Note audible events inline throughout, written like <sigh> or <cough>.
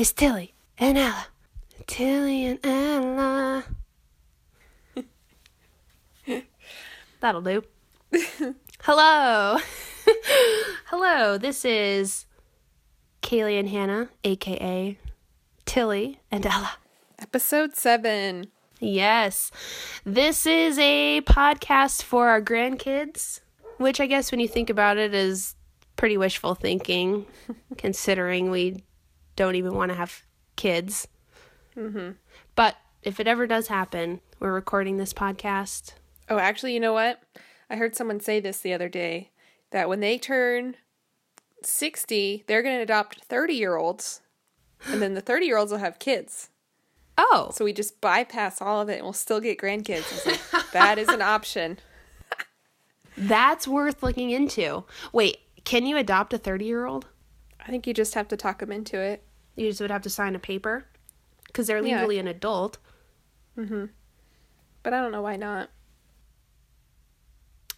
is Tillie and Ella. Tillie and Ella. That'll do. <laughs> Hello. <laughs> Hello, this is Kaylie and Hannah, aka Tillie and Ella. Episode 7. Yes. This is a podcast for our grandkids, which I guess when you think about it is pretty wishful thinking, <laughs> considering we don't even want to have kids. Mm-hmm. But if it ever does happen, we're recording this podcast. Oh, actually, you know what? I heard someone say this the other day that when they turn 60, they're going to adopt 30 year olds, and then the 30 year olds will have kids. Oh, So we just bypass all of it and we'll still get grandkids. Like, that is an option. that's worth looking into. Wait, can you adopt a 30 year old? I think you just have to talk them into it. You just would have to sign a paper because they're Yeah. legally an adult. Mhm. But I don't know why not.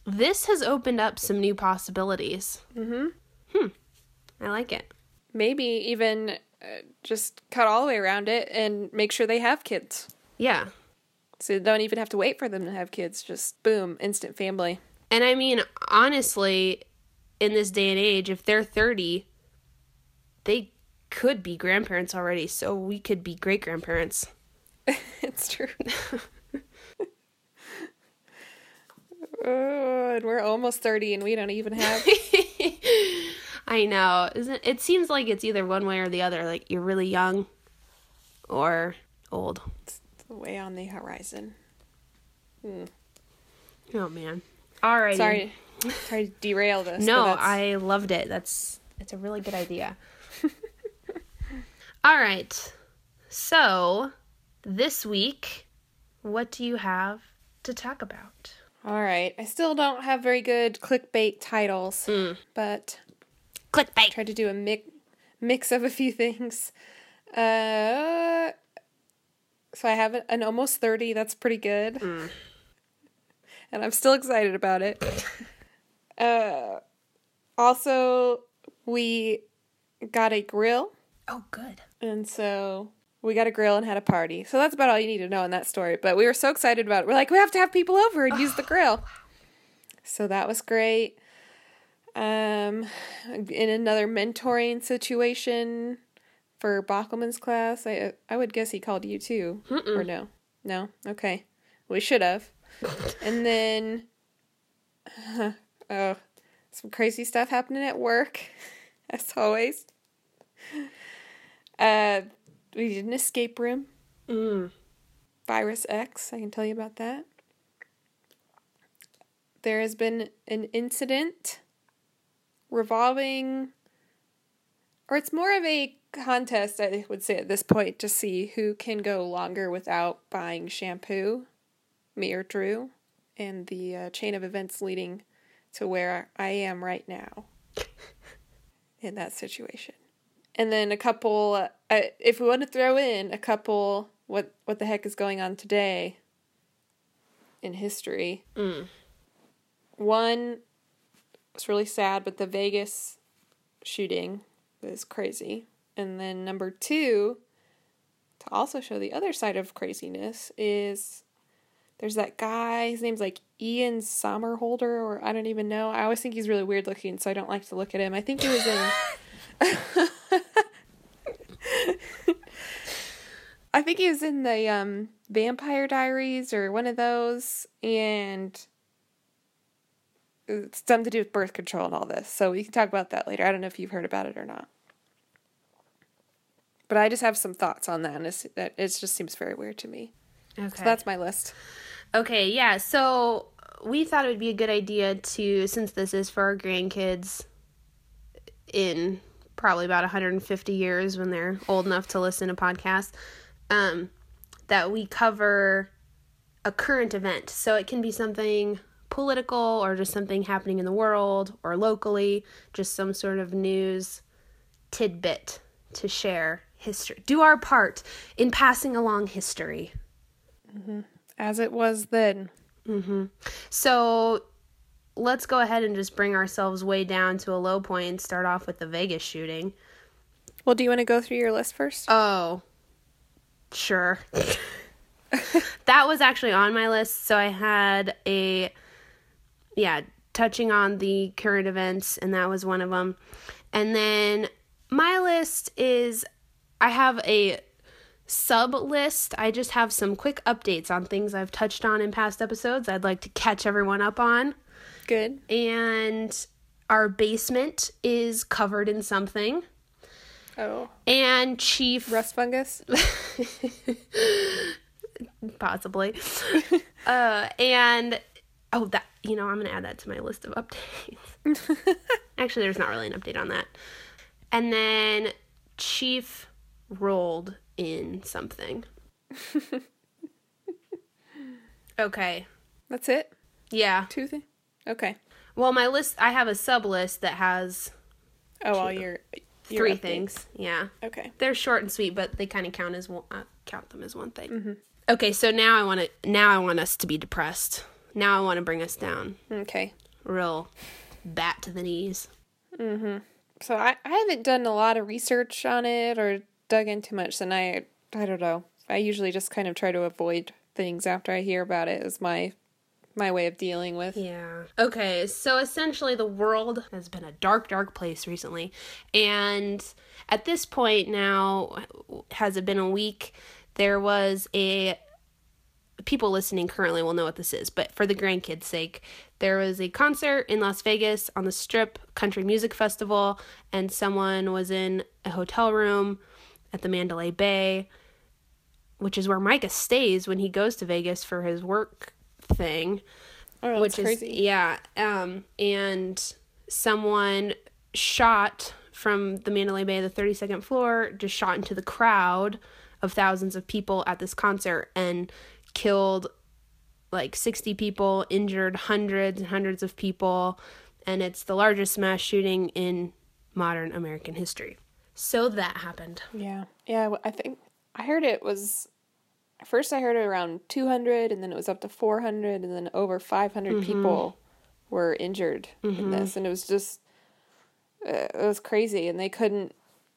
This has opened up some new possibilities. Mm-hmm. I like it. Maybe even uh, just cut all the way around it and make sure they have kids. Yeah. So you don't even have to wait for them to have kids. Just boom, instant family. And I mean, honestly, in this day and age, if they're 30, they could be grandparents already. So we could be great grandparents. <laughs> it's true. <laughs> oh, and we're almost 30 and we don't even have. <laughs> I know. Isn't it seems like it's either one way or the other. Like you're really young or old. It's way on the horizon. Hmm. Oh man. All right. Sorry, sorry to derail this. No, I loved it. That's it's a really good idea. All right. So, this week, what do you have to talk about? All right. I still don't have very good clickbait titles, Hmm. but Clickbait. tried to do a mix mix of a few things. Uh, so I have an almost 30. That's pretty good. And I'm still excited about it. uh, also, we got a grill. Oh, good. And so we got a grill and had a party. So that's about all you need to know in that story. But we were so excited about it. We're like, we have to have people over and use the <sighs> grill. So that was great. Um, in another mentoring situation for Bachelman's class, I I would guess he called you too, or no? No, okay, we should have. and then, oh, <laughs> some crazy stuff happening at work, <laughs> as always. Uh, we did an escape room. Mm. Virus X, I can tell you about that. There has been an incident revolving, or it's more of a contest, I would say at this point, to see who can go longer without buying shampoo, me or Drew, and the uh, chain of events leading to where I am right now <laughs> in that situation. And then a couple, uh, if we want to throw in a couple, what what the heck is going on today in history? Mm. One was really sad, but the Vegas shooting was crazy. And then number two, to also show the other side of craziness, is there's that guy. His name's like Ian Somerhalder, or I don't even know. I always think he's really weird looking, so I don't like to look at him. I think he was in. <laughs> <laughs> I think he was in the um, Vampire Diaries or one of those, and it's something to do with birth control and all this. So we can talk about that later. I don't know if you've heard about it or not. But I just have some thoughts on that, and it's, that it just seems very weird to me. Okay. So that's my list. Okay, yeah. So we thought it would be a good idea to, since this is for our grandkids in probably about 150 years when they're old enough to listen to podcasts, um, that we cover a current event. So it can be something political or just something happening in the world or locally, just some sort of news tidbit to share history. Do our part in passing along history. As it was then. So let's go ahead and just bring ourselves way down to a low point and start off with the Vegas shooting. Well, do you want to go through your list first? Oh, sure. <laughs> that was actually on my list. So I had a, yeah, touching on the current events, and that was one of them. And then my list is I have a sub list. I just have some quick updates on things I've touched on in past episodes I'd like to catch everyone up on. Good. And our basement is covered in something. Oh. And Chief Rust fungus? <laughs> possibly. <laughs> uh, and oh, that you know, I'm gonna add that to my list of updates. <laughs> Actually, there's not really an update on that. And then Chief rolled in something. okay. That's it? Yeah. Two things? Okay. Well, my list, I have a sub list that has Oh, all your, three updates. things. Yeah. Okay. They're short and sweet, but they kind of count as one. Uh, count them as one thing. Okay, so now I want to. Now I want us to be depressed. Now I want to bring us down, Okay. real bat to the knees. Mm-hmm. So I, I haven't done a lot of research on it or dug into much, and I I don't know. I usually just kind of try to avoid things after I hear about it. Is my my way of dealing with. Yeah. Okay, so essentially the world has been a dark, dark place recently. And at this point now, has it been a week? There was a. People listening currently will know what this is, but for the grandkids' sake, there was a concert in Las Vegas on the Strip Country Music Festival, and someone was in a hotel room at the Mandalay Bay, which is where Micah stays when he goes to Vegas for his work thing Oh, which is crazy. yeah um and someone shot from the Mandalay Bay the 32nd floor just shot into the crowd of thousands of people at this concert and killed like 60 people injured hundreds and hundreds of people and it's the largest mass shooting in modern American history so that happened Yeah. Yeah. I think I heard it was. First, I heard it around 200, and then it was up to 400, and then over 500 people were injured in this, and it was just uh, it was crazy, and they couldn't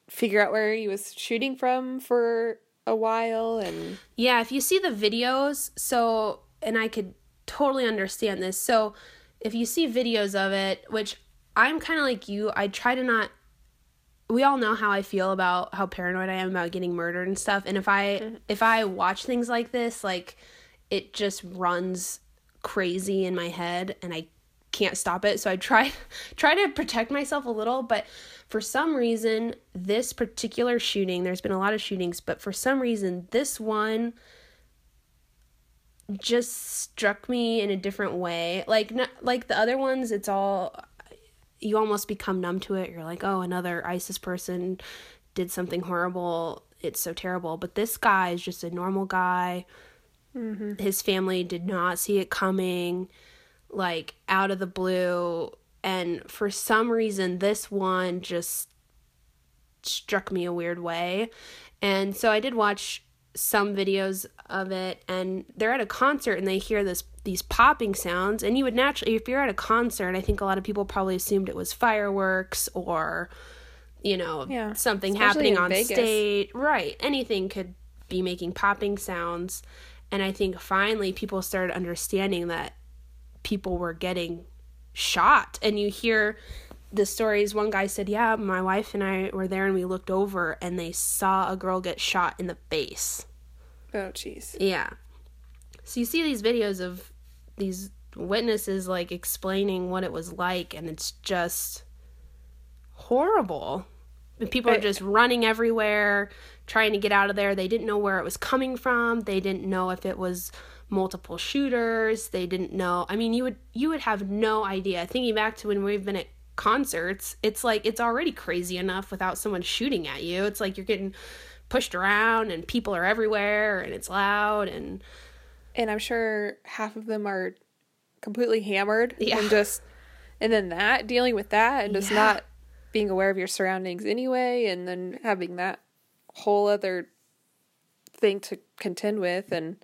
figure out where he was shooting from for a while, and Yeah, if you see the videos, so and I could totally understand this. So if you see videos of it, which I'm kind of like you, I try to not we all know how I feel about how paranoid I am about getting murdered and stuff. And if I mm-hmm. if I watch things like this, like it just runs crazy in my head and I can't stop it. So I try <laughs> try to protect myself a little, but for some reason this particular shooting, there's been a lot of shootings, but for some reason this one just struck me in a different way. Like not, like the other ones, it's all you almost become numb to it. You're like, "Oh, another ISIS person did something horrible. It's so terrible." But this guy is just a normal guy. Mm-hmm. His family did not see it coming like out of the blue and for some reason this one just struck me a weird way. And so I did watch some videos of it and they're at a concert and they hear this these popping sounds and you would naturally if you're at a concert I think a lot of people probably assumed it was fireworks or you know Yeah, something especially happening on Vegas. stage. Right. Anything could be making popping sounds. And I think finally people started understanding that people were getting shot. And you hear the stories. One guy said yeah my wife and i were there and we looked over and they saw a girl get shot in the face. Oh jeez, yeah. So you see these videos of these witnesses like explaining what it was like and it's just horrible. And people are just running everywhere trying to get out of there. They didn't know where it was coming from. They didn't know if it was multiple shooters. They didn't know. I mean you would you would have no idea. Thinking back to when we've been at concerts it's like it's already crazy enough without someone shooting at you. It's like you're getting pushed around and people are everywhere and it's loud and and I'm sure half of them are completely hammered, Yeah. and just and then that dealing with that and just Yeah. not being aware of your surroundings anyway, and then having that whole other thing to contend with and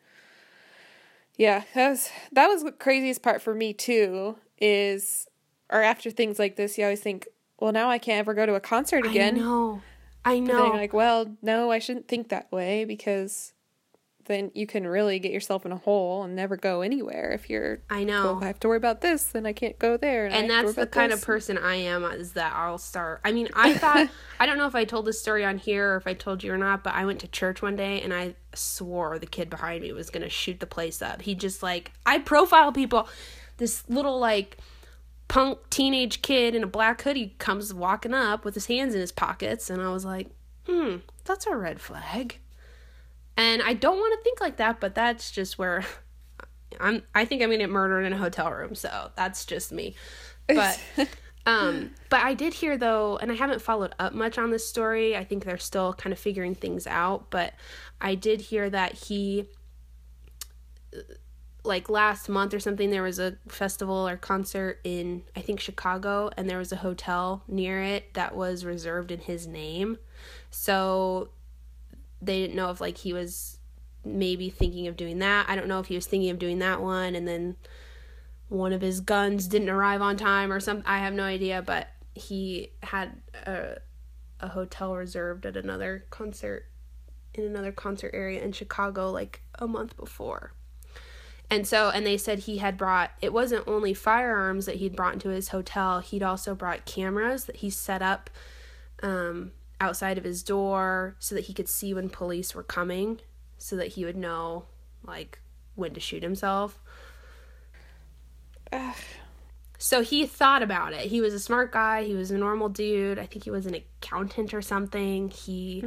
yeah that was that was the craziest part for me too is or after things like this you always think well now i can't ever go to a concert again. I know. I know. like, well, no, I shouldn't think that way because then you can really get yourself in a hole and never go anywhere if you're I know. well, I have to worry about this, then I can't go there. And worry that's the kind of person I am is that I'll start I mean I thought <laughs> I don't know if I told this story on here or if I told you or not but I went to church one day and I swore the kid behind me was going to shoot the place up he just like I profile people this little like punk teenage kid in a black hoodie comes walking up with his hands in his pockets and I was like hmm that's a red flag and I don't want to think like that but that's just where <laughs> I'm I think I'm gonna get murdered in a hotel room, so that's just me. But <laughs> um but I did hear though, and I haven't followed up much on this story. I think they're still kind of figuring things out, but I did hear that he like last month or something there was a festival or concert in I think Chicago and there was a hotel near it that was reserved in his name. So they didn't know if like he was maybe thinking of doing that. I don't know if he was thinking of doing that one and then one of his guns didn't arrive on time or something. I have no idea, but he had a a hotel reserved at another concert in another concert area in Chicago like a month before. And so, and they said he had brought, it wasn't only firearms that he'd brought into his hotel, he'd also brought cameras that he set up um, outside of his door so that he could see when police were coming, so that he would know, like, when to shoot himself. Ugh. So he thought about it. He was a smart guy. He was a normal dude. I think he was an accountant or something. He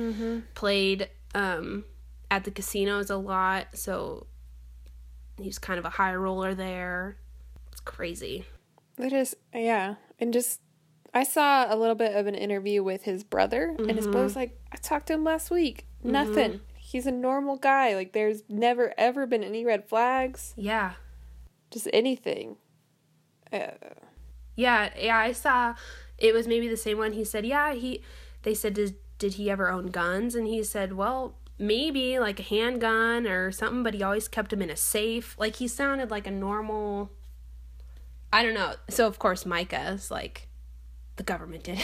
played um, at the casinos a lot. So he's kind of a high roller there. It's crazy. It is, yeah. And just, I saw a little bit of an interview with his brother, and his brother's like, I talked to him last week. Nothing. He's a normal guy. Like, there's never, ever been any red flags, Yeah. just anything. Uh, Yeah, yeah, I saw it was maybe the same one. He said, "Yeah, he they said did did he ever own guns?" And he said, "Well, maybe like a handgun or something, but he always kept them in a safe." Like he sounded like a normal I don't know. So of course Micah is like the government did.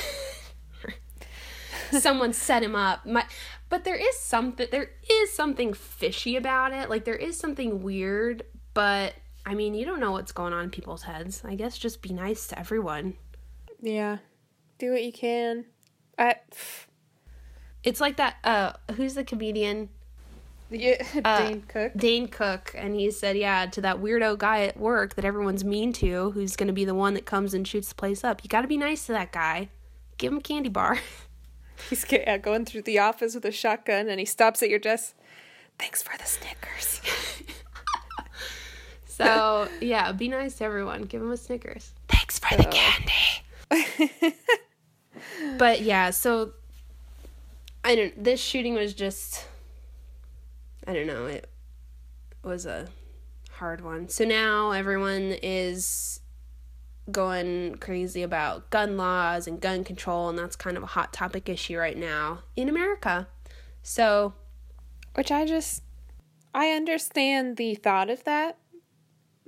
Someone set him up. My, but there is something there is something fishy about it. Like there is something weird, but I mean, you don't know what's going on in people's heads. I guess just be nice to everyone. yeah. Do what you can. I, It's like that uh who's the comedian? <laughs> yeah, Uh, Dane Cook. Dane Cook and he said, "Yeah, to that weirdo guy at work that everyone's mean to, who's going to be the one that comes and shoots the place up. You got to be nice to that guy. Give him a candy bar." <laughs> He's yeah, going through the office with a shotgun, and he stops at your desk. Thanks for the Snickers. <laughs> So, yeah, be nice to everyone. Give him a Snickers. Thanks for the candy. but yeah, so I don't this shooting was just I don't know, it was a hard one. So now everyone is going crazy about gun laws and gun control and that's kind of a hot topic issue right now in America. So, Which I just, I understand the thought of that.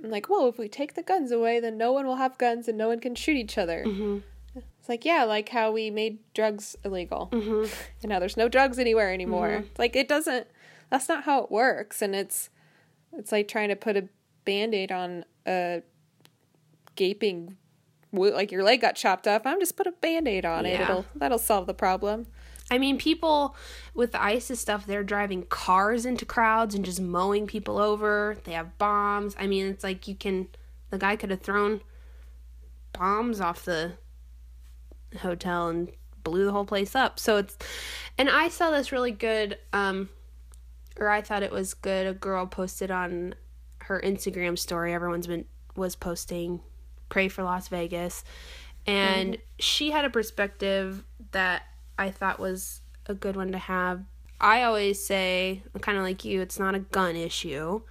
I'm like, well, if we take the guns away, then no one will have guns and no one can shoot each other. mhm. It's like, yeah, like how we made drugs illegal. Mhm. <laughs> And now there's no drugs anywhere anymore. It's Like, it doesn't, that's not how it works. And it's, it's like trying to put a band aid on a gaping, wo- like your leg got chopped off. I'm just put a band aid on it. Yeah. It'll, that'll solve the problem. I mean, people with the ISIS stuff, they're driving cars into crowds and just mowing people over. They have bombs. I mean, it's like you can. The guy could have thrown bombs off the hotel and blew the whole place up. So it's. And I saw this really good, um, or I thought it was good. A girl posted on her Instagram story. Everyone's been was posting, pray for Las Vegas, and mm-hmm. she had a perspective that I thought was a good one to have. I always say, kind of like you, it's not a gun issue.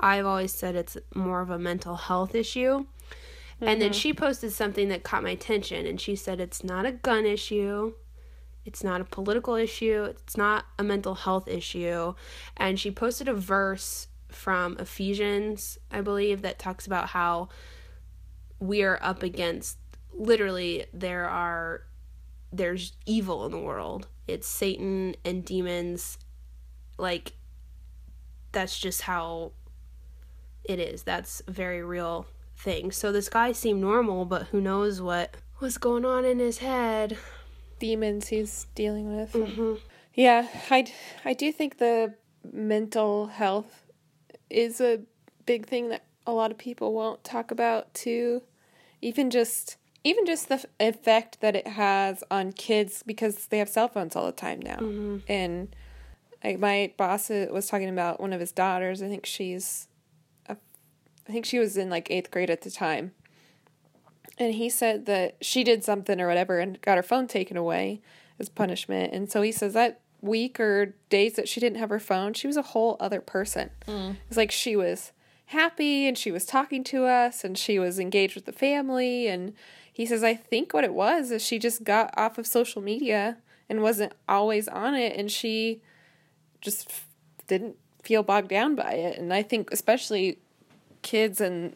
I've always said it's more of a mental health issue. And then mm-hmm. she posted something that caught my attention, and she said it's not a gun issue. It's not a political issue. It's not a mental health issue. And she posted a verse from Ephesians, I believe, that talks about how we are up against literally, there are there's evil in the world. It's Satan and demons. Like, that's just how it is. That's a very real thing. So this guy seemed normal, but who knows what was going on in his head. Demons he's dealing with. hmm Yeah, I, I do think the mental health is a big thing that a lot of people won't talk about too. Even just even just the f- effect that it has on kids because they have cell phones all the time now. And like my boss uh, was talking about one of his daughters. I think she's a, I think she was in like 8th grade at the time. And he said that she did something or whatever and got her phone taken away as punishment. And so he says that week or days that she didn't have her phone, she was a whole other person. Mm. It's like she was happy and she was talking to us and she was engaged with the family. And he says, I think what it was is she just got off of social media and wasn't always on it. And she just f- didn't feel bogged down by it. And I think, especially kids and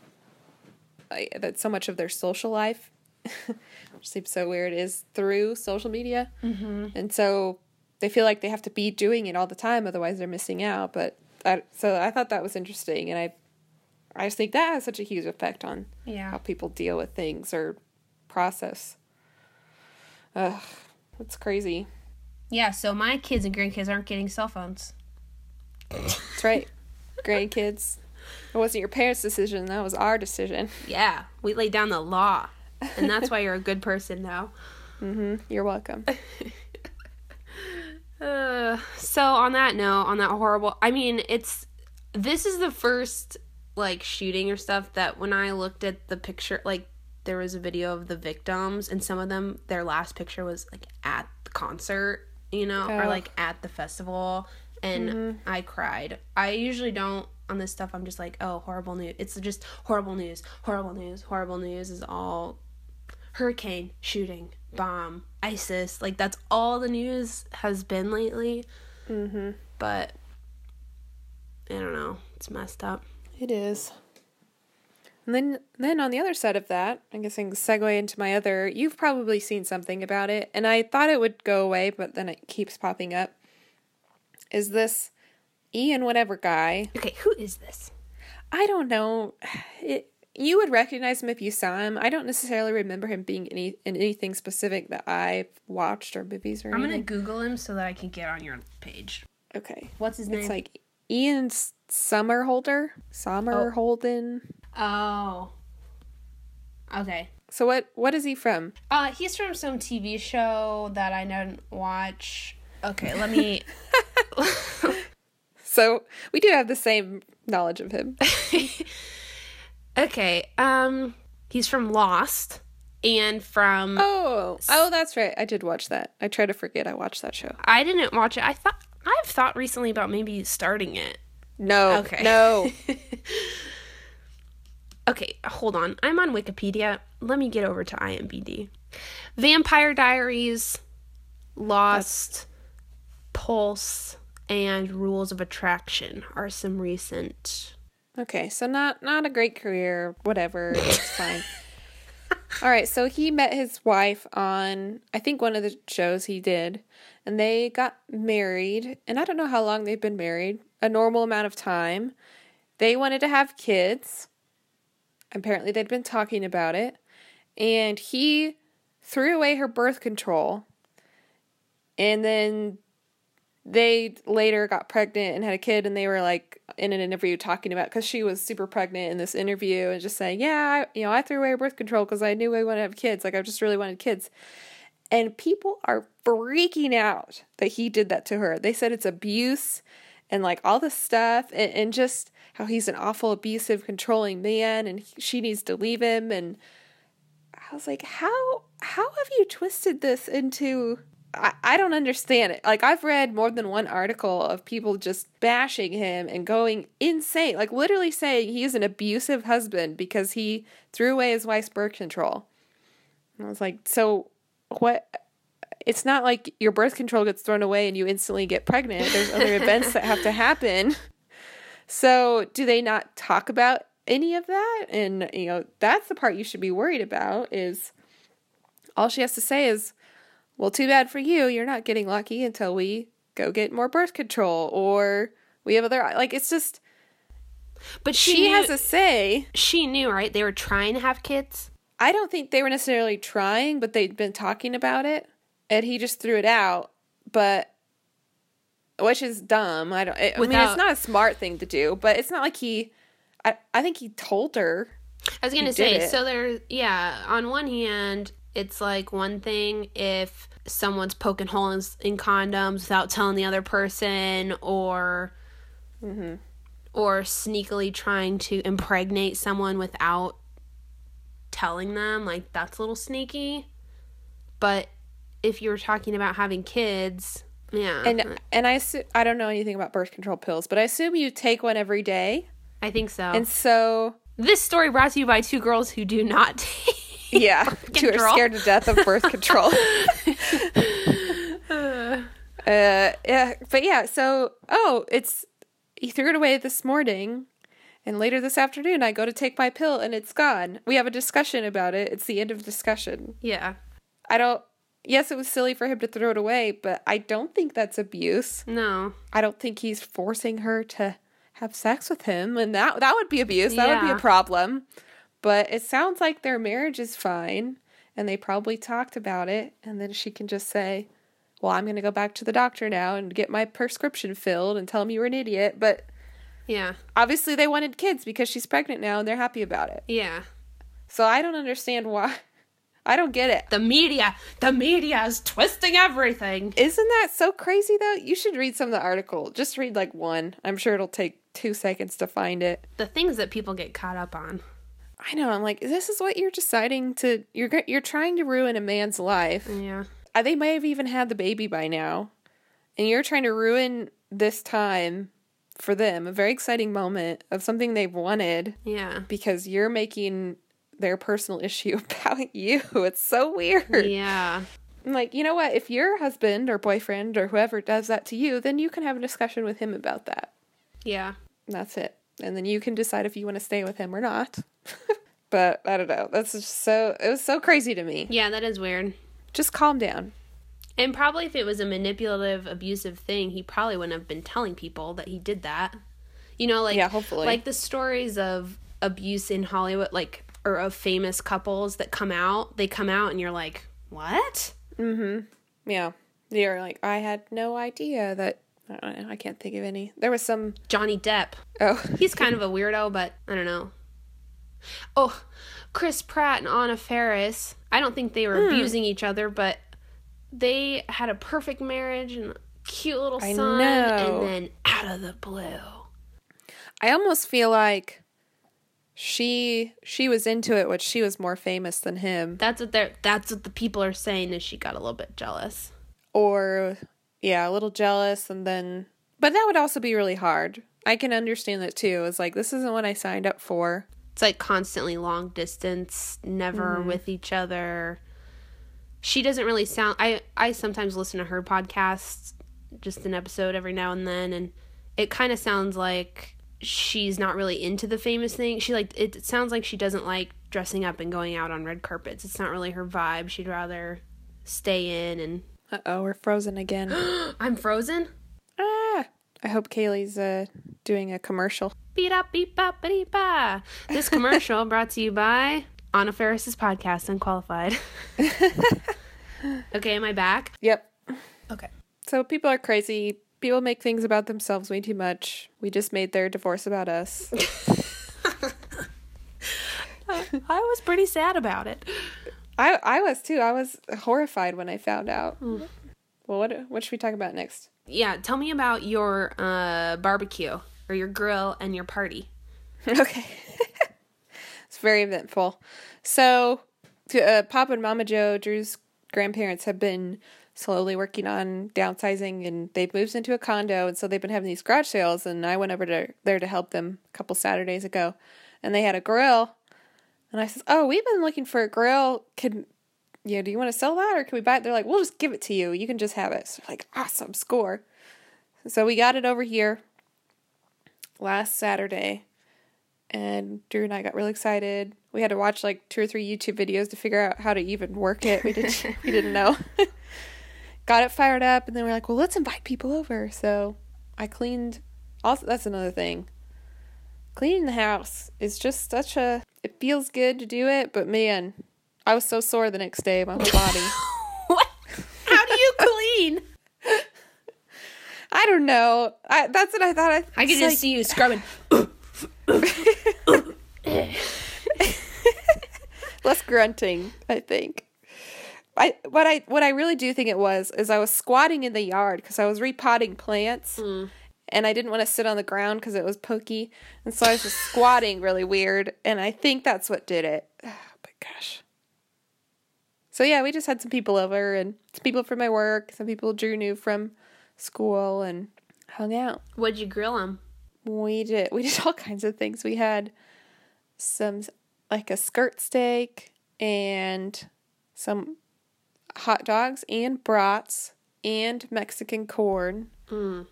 that so much of their social life, <laughs> which seems so weird, is through social media. Mm-hmm. And so they feel like they have to be doing it all the time, otherwise they're missing out. But I, so I thought that was interesting, and I, I just think that has such a huge effect on Yeah. how people deal with things or process. Ugh, that's crazy. Yeah, so my kids and grandkids aren't getting cell phones. That's right, grandkids. It wasn't your parents' decision. That was our decision. <laughs> Yeah, we laid down the law. And that's why you're a good person now. hmm You're welcome. <laughs> Uh, so on that note, on that horrible, I mean, it's this is the first like shooting or stuff that when I looked at the picture, like there was a video of the victims, and some of them, their last picture was like at the concert, you know, or Oh. like at the festival, and I cried. I usually don't on this stuff. I'm just like, oh, horrible news. It's just horrible news, horrible news, horrible news is all hurricane, shooting, bomb, ISIS. Like that's all the news has been lately. hmm But I don't know. It's messed up. It is. And then, then on the other side of that, I'm guessing segue into my other. You've probably seen something about it, and I thought it would go away, but then it keeps popping up. Is this Ian whatever guy? Okay, who is this? I don't know. It, you would recognize him if you saw him. I don't necessarily remember him being any in anything specific that I've watched or movies or I'm gonna. Google him so that I can get on your page. Okay, What's his name? it's like Ian Summerholder, Summerholden. oh. Okay. So what what is he from? Uh, he's from some TV show that I didn't watch. Okay, let me. <laughs> So we do have the same knowledge of him. <laughs> okay. Um, he's from Lost and from. Oh, oh, that's right. I did watch that. I try to forget I watched that show. I didn't watch it. I thought I've thought recently about maybe starting it. No, Okay. no. <laughs> Okay, hold on. I'm on Wikipedia. Let me get over to IMDb. Vampire Diaries, Lost, Pulse, and Rules of Attraction are some recent. Okay, so not not a great career. Whatever, <laughs> it's fine. All right, so he met his wife on I think one of the shows he did, and they got married. And I don't know how long they've been married. A normal amount of time. They wanted to have kids. Apparently, they'd been talking about it, and he threw away her birth control. And then they later got pregnant and had a kid and they were like in an interview talking about because she was super pregnant in this interview and just saying yeah I, you know i threw away birth control because i knew i wanted to have kids. Like i just really wanted kids. And people are freaking out that he did that to her. They said it's abuse and like all this stuff and, and just how he's an awful abusive controlling man and he, she needs to leave him. And i was like how how have you twisted this into I, I don't understand it. Like I've read more than one article of people just bashing him and going insane, like literally saying he is an abusive husband because he threw away his wife's birth control. And I was like, so what? It's not like your birth control gets thrown away and you instantly get pregnant. There's other <laughs> events that have to happen. So do they not talk about any of that? And you know, that's the part you should be worried about is all she has to say is well, too bad for you. You're not getting lucky until we go get more birth control or we have other like it's just But she, she knew, has a say. she knew, right? They were trying to have kids. I don't think they were necessarily trying, but they'd been talking about it, and he just threw it out. But which is dumb. I don't. I, I mean, it's not a smart thing to do, but it's not like he. I I think he told her. I was gonna say, so there, yeah. On one hand, it's like one thing if someone's poking holes in condoms without telling the other person, or Mm-hmm. or sneakily trying to impregnate someone without telling them. Like that's a little sneaky. But if you're talking about having kids, yeah, And and I assu- I don't know anything about birth control pills, but I assume you take one every day, I think so. and so this story brought to you by two girls who do not <laughs> take. <laughs> yeah, two are scared to death of birth <laughs> control. <laughs> Uh, yeah, but yeah, so oh, it's he threw it away this morning, and later this afternoon I go to take my pill and it's gone. We have a discussion about it. It's the end of discussion. yeah, I don't. Yes, it was silly for him to throw it away, but I don't think that's abuse. no, I don't think he's forcing her to have sex with him, and that that would be abuse. That would be a problem. But it sounds like their marriage is fine, and they probably talked about it, and then she can just say, "Well, I'm going to go back to the doctor now and get my prescription filled and tell him you were an idiot." But yeah, obviously, they wanted kids because she's pregnant now, and they're happy about it. yeah. So I don't understand why. <laughs> I don't get it. The media, the media is twisting everything. Isn't that so crazy though? You should read some of the article. Just read like one. I'm sure it'll take two seconds to find it. The things that people get caught up on. I know. I'm like, this is what you're deciding to. You're you're trying to ruin a man's life. Yeah, They may have even had the baby by now, and you're trying to ruin this time for them. A very exciting moment of something they've wanted yeah, because you're making their personal <laughs> issue about you. It's so weird. yeah, I'm like, you know what? If your husband or boyfriend or whoever does that to you, then you can have a discussion with him about that. yeah. That's it. And then you can decide if you want to stay with him or not. <laughs> but I don't know. That's just so it was so crazy to me. Yeah, that is weird. Just calm down. And probably if it was a manipulative, abusive thing, he probably wouldn't have been telling people that he did that. You know, like Yeah, hopefully. like the stories of abuse in Hollywood, like or of famous couples that come out, they come out and you're like, what? Mm-hmm. Yeah. You're like, I had no idea that I don't know, I can't think of any. There was some Johnny Depp. oh He's kind of a weirdo, but I don't know. Oh, Chris Pratt and Anna Faris. I don't think they were hmm. abusing each other, but they had a perfect marriage and a cute little I son. know. And then out of the blue. I almost feel like she she was into it, but she was more famous than him. That's what they're. That's what the people are saying. Is she got a little bit jealous? or yeah, a little jealous and then but that would also be really hard. I can understand that too. It's like this isn't what I signed up for. It's like constantly long distance, never mm-hmm. with each other. She doesn't really sound. I I sometimes listen to her podcasts, just an episode every now and then, and it kind of sounds like she's not really into the famous thing. She like it, it sounds like she doesn't like dressing up and going out on red carpets. It's not really her vibe. She'd rather stay in and Uh oh, we're frozen again. <gasps> I'm frozen. ah! I hope Kaylie's uh doing a commercial. Beep up, beep up, beep ba. This commercial brought to you by Anna Faris's podcast, Unqualified. <laughs> okay, am I back? Yep. Okay. So people are crazy. People make things about themselves way too much. We just made their divorce about us. <laughs> I was pretty sad about it. <laughs> I I was too. I was horrified when I found out. Well, what what should we talk about next? Yeah, tell me about your uh, barbecue or your grill and your party. <laughs> Okay. <laughs> it's very eventful. So, to, uh, Papa and Mama Joe, Drew's grandparents, have been slowly working on downsizing and they've moved into a condo. And so they've been having these garage sales. And I went over to, there to help them a couple Saturdays ago. And they had a grill. And I says, Oh, we've been looking for a grill. Can, you know, do you want to sell that or can we buy it? They're like, We'll just give it to you. You can just have it. So, like, awesome score. So we got it over here last Saturday and Drew and I got really excited. We had to watch like two or three YouTube videos to figure out how to even work it. We didn't <laughs> <laughs> we didn't know. <laughs> got it fired up, and then we're like, well, let's invite people over. So I cleaned. Also, that's another thing. Cleaning the house is just such a. It feels good to do it, but man, I was so sore the next day. My whole body. <laughs> what? How do you <laughs> clean? I don't know. I, that's what I thought. I, I could just like- see you scrubbing. <laughs> less grunting, I think. I what I what I really do think it was is I was squatting in the yard because I was repotting plants, hmm. And I didn't want to sit on the ground because it was pokey, and so I was just <laughs> squatting really weird, and I think that's what did it. Oh, <sighs> but gosh. So yeah, we just had some people over, and some people from my work, some people Drew knew from school, and hung out What'd you grill them? we did we <laughs> did all kinds of things. We had some like a skirt steak and some hot dogs and brats and Mexican corn Mm.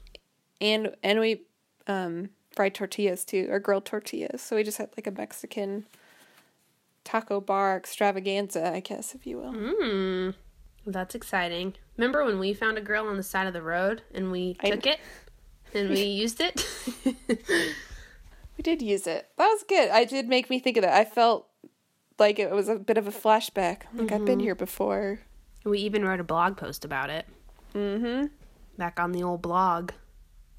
And and we um fried tortillas too or grilled tortillas. So we just had like a Mexican taco bar extravaganza, I guess if you will. Mm. That's exciting. Remember when we found a grill on the side of the road and we I- took it and we <laughs> used it? We did use it. That was good. I did make me think of that. I felt like it was a bit of a flashback. Like I've been here before. we even wrote a blog post about it Mm-hmm. back on the old blog.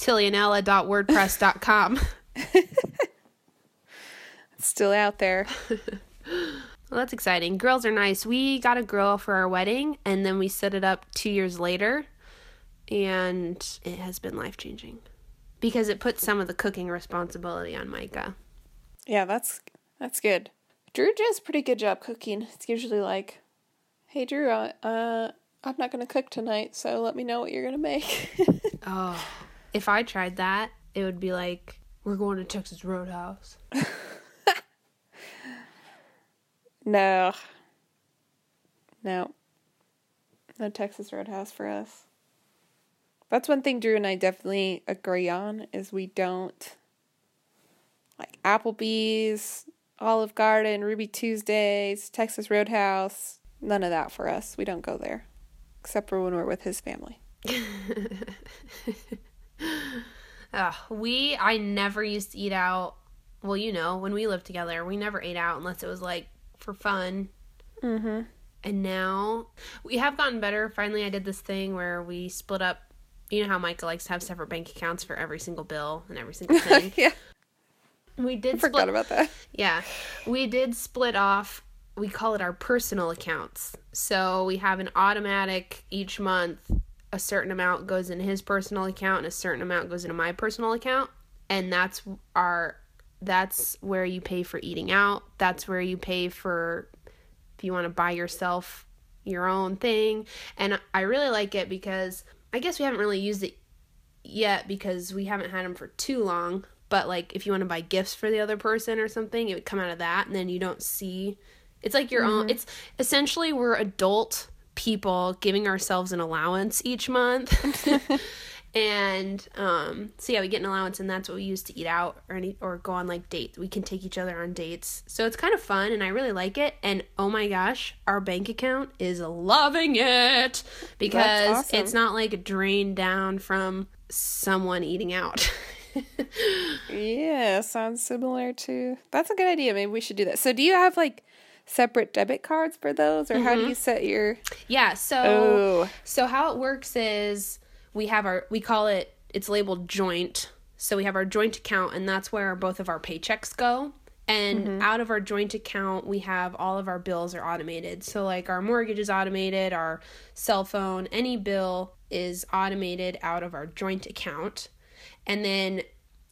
Tillieandella.wordpress.com. <laughs> It's still out there. <laughs> Well, that's exciting. Girls are nice. We got a grill for our wedding and then we set it up two years later, and it has been life changing because it puts some of the cooking responsibility on Micah. Yeah, that's that's good. Drew does a pretty good job cooking. It's usually like, "Hey Drew, uh, uh I'm not gonna cook tonight, so let me know what you're gonna make." <laughs> Oh, if I tried that, it would be like, we're going to Texas Roadhouse. <laughs> no, no, no Texas Roadhouse for us. That's one thing Drew and I definitely agree on is we don't like Applebee's, Olive Garden, Ruby Tuesdays, Texas Roadhouse. None of that for us. We don't go there, except for when we're with his family. <laughs> Ugh, we, I never used to eat out. Well, you know, when we lived together, we never ate out unless it was like for fun. Mm-hmm. And now we have gotten better. Finally, I did this thing where we split up. You know how Micah likes to have separate bank accounts for every single bill and every single <laughs> thing. yeah, we did I forgot split. about that. Yeah, we did split off. We call it our personal accounts. So we have an automatic each month. A certain amount goes in his personal account, and a certain amount goes into my personal account, and that's our. That's where you pay for eating out. That's where you pay for if you want to buy yourself your own thing. And I really like it because I guess we haven't really used it yet because we haven't had them for too long. But like if you want to buy gifts for the other person or something, it would come out of that, and then you don't see. It's like your own. Mm-hmm. It's essentially we're adult people giving ourselves an allowance each month. <laughs> and um so yeah we get an allowance and that's what we use to eat out or any or go on like dates we can take each other on dates so it's kind of fun and i really like it and oh my gosh our bank account is loving it because awesome. it's not like drained down from someone eating out <laughs> Yeah, sounds similar to. That's a good idea. Maybe we should do that. So, do you have like separate debit cards for those, or how do you mm-hmm. set your? yeah so Oh, So how it works is we have our we call it it's labeled joint. So we have our joint account and that's where both of our paychecks go. And mm-hmm. out of our joint account, we have all of our bills are automated. So like our mortgage is automated, our cell phone, any bill is automated out of our joint account. And then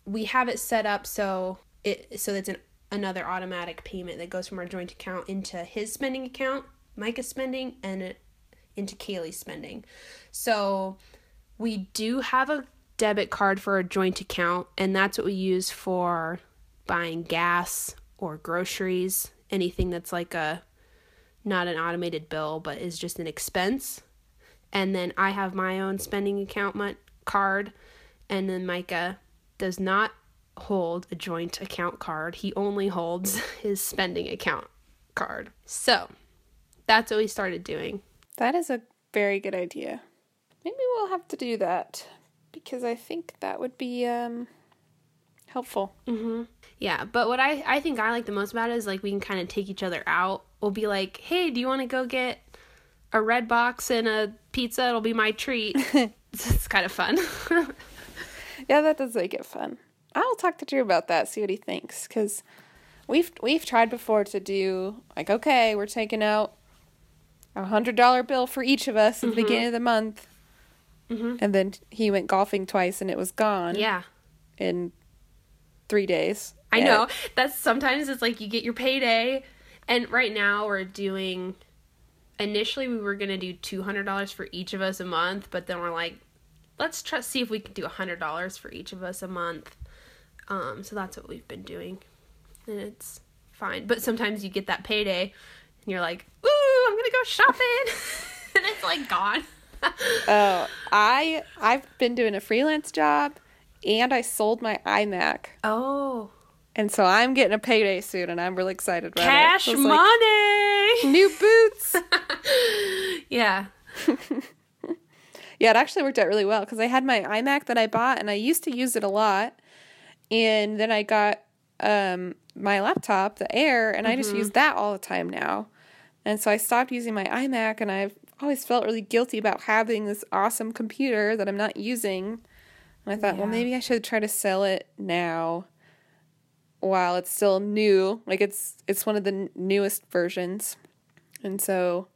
we have it set up so it so that's an another automatic payment that goes from our joint account into his spending account, Micah's spending, and into Kaylie's spending. So we do have a debit card for a joint account, and that's what we use for buying gas or groceries, anything that's like a not an automated bill, but is just an expense. And then I have my own spending account card, and then Micah does not hold a joint account card. He only holds <laughs> his spending account card. So that's what we started doing. that is a very good idea. Maybe we'll have to do that because I think that would be um, helpful. Mm-hmm. Yeah, but what I I think I like the most about it is like we can kind of take each other out. We'll be like, hey, do you want to go get a red box and a pizza? It'll be my treat. <laughs> it's, it's kind of fun. <laughs> Yeah, that does make it fun. I'll talk to Drew about that, see what he thinks, because we've we've tried before to do like, okay, we're taking out a hundred dollar bill for each of us at the beginning of the month, Mhm. and then he went golfing twice and it was gone yeah. in three days. I And- know. That's sometimes it's like you get your payday, and right now we're doing. Initially, we were gonna do two hundred dollars for each of us a month, but then we're like, let's try see if we can do a hundred dollars for each of us a month. Um, so that's what we've been doing, and it's fine. But sometimes you get that payday, and you're like, ooh, I'm gonna go shopping, <laughs> and it's like gone. <laughs> Oh, I I've been doing a freelance job, and I sold my iMac, oh, and so I'm getting a payday soon, and I'm really excited about cash it. So it's like, money. new boots. <laughs> yeah. Yeah, it actually worked out really well because I had my iMac that I bought and I used to use it a lot. And then I got um, my laptop, the Air, and I just use that all the time now. And so I stopped using my iMac and I've always felt really guilty about having this awesome computer that I'm not using. And I thought, well, maybe I should try to sell it now while it's still new. Like it's it's one of the n- newest versions. And so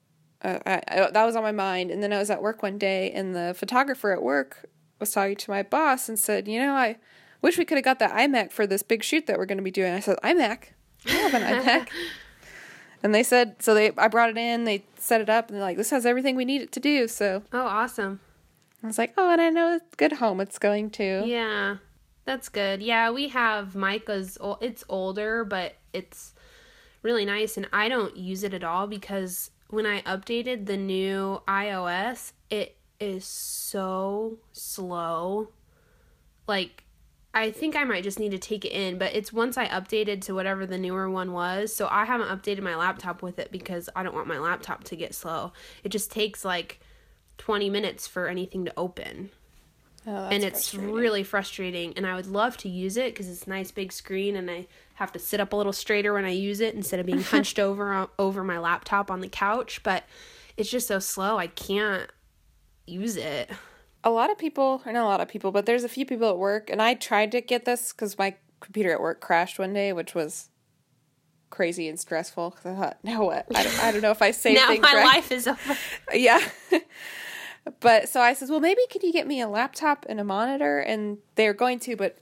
uh, I, I, that was on my mind. And then I was at work one day, and the photographer at work was talking to my boss and said, "You know, I wish we could have got that iMac for this big shoot that we're going to be doing." I said, "iMac? I have an iMac." <laughs> And they said, so they I brought it in, they set it up, and they're like, "This has everything we need it to do." So Oh, awesome. I was like, "Oh, and I know it's good home it's going to." Yeah, that's good. Yeah, we have Micah's. It's older, but it's really nice, and I don't use it at all because when I updated the new iOS, it is so slow. Like, I think I might just need to take it in, but it's once I updated to whatever the newer one was. So I haven't updated my laptop with it because I don't want my laptop to get slow. It just takes like 20 minutes for anything to open Oh, and it's frustrating. really frustrating and i would love to use it because it's a nice big screen and i have to sit up a little straighter when i use it instead of being <laughs> hunched over uh, over my laptop on the couch but it's just so slow i can't use it a lot of people, or not a lot of people, but there's a few people at work, and I tried to get this because my computer at work crashed one day, which was crazy and stressful. Because I thought, now what? I don't, I don't know if I <laughs> say now things my right. life is over <laughs> Yeah. <laughs> but so I says, well, maybe could you get me a laptop and a monitor? And they're going to, but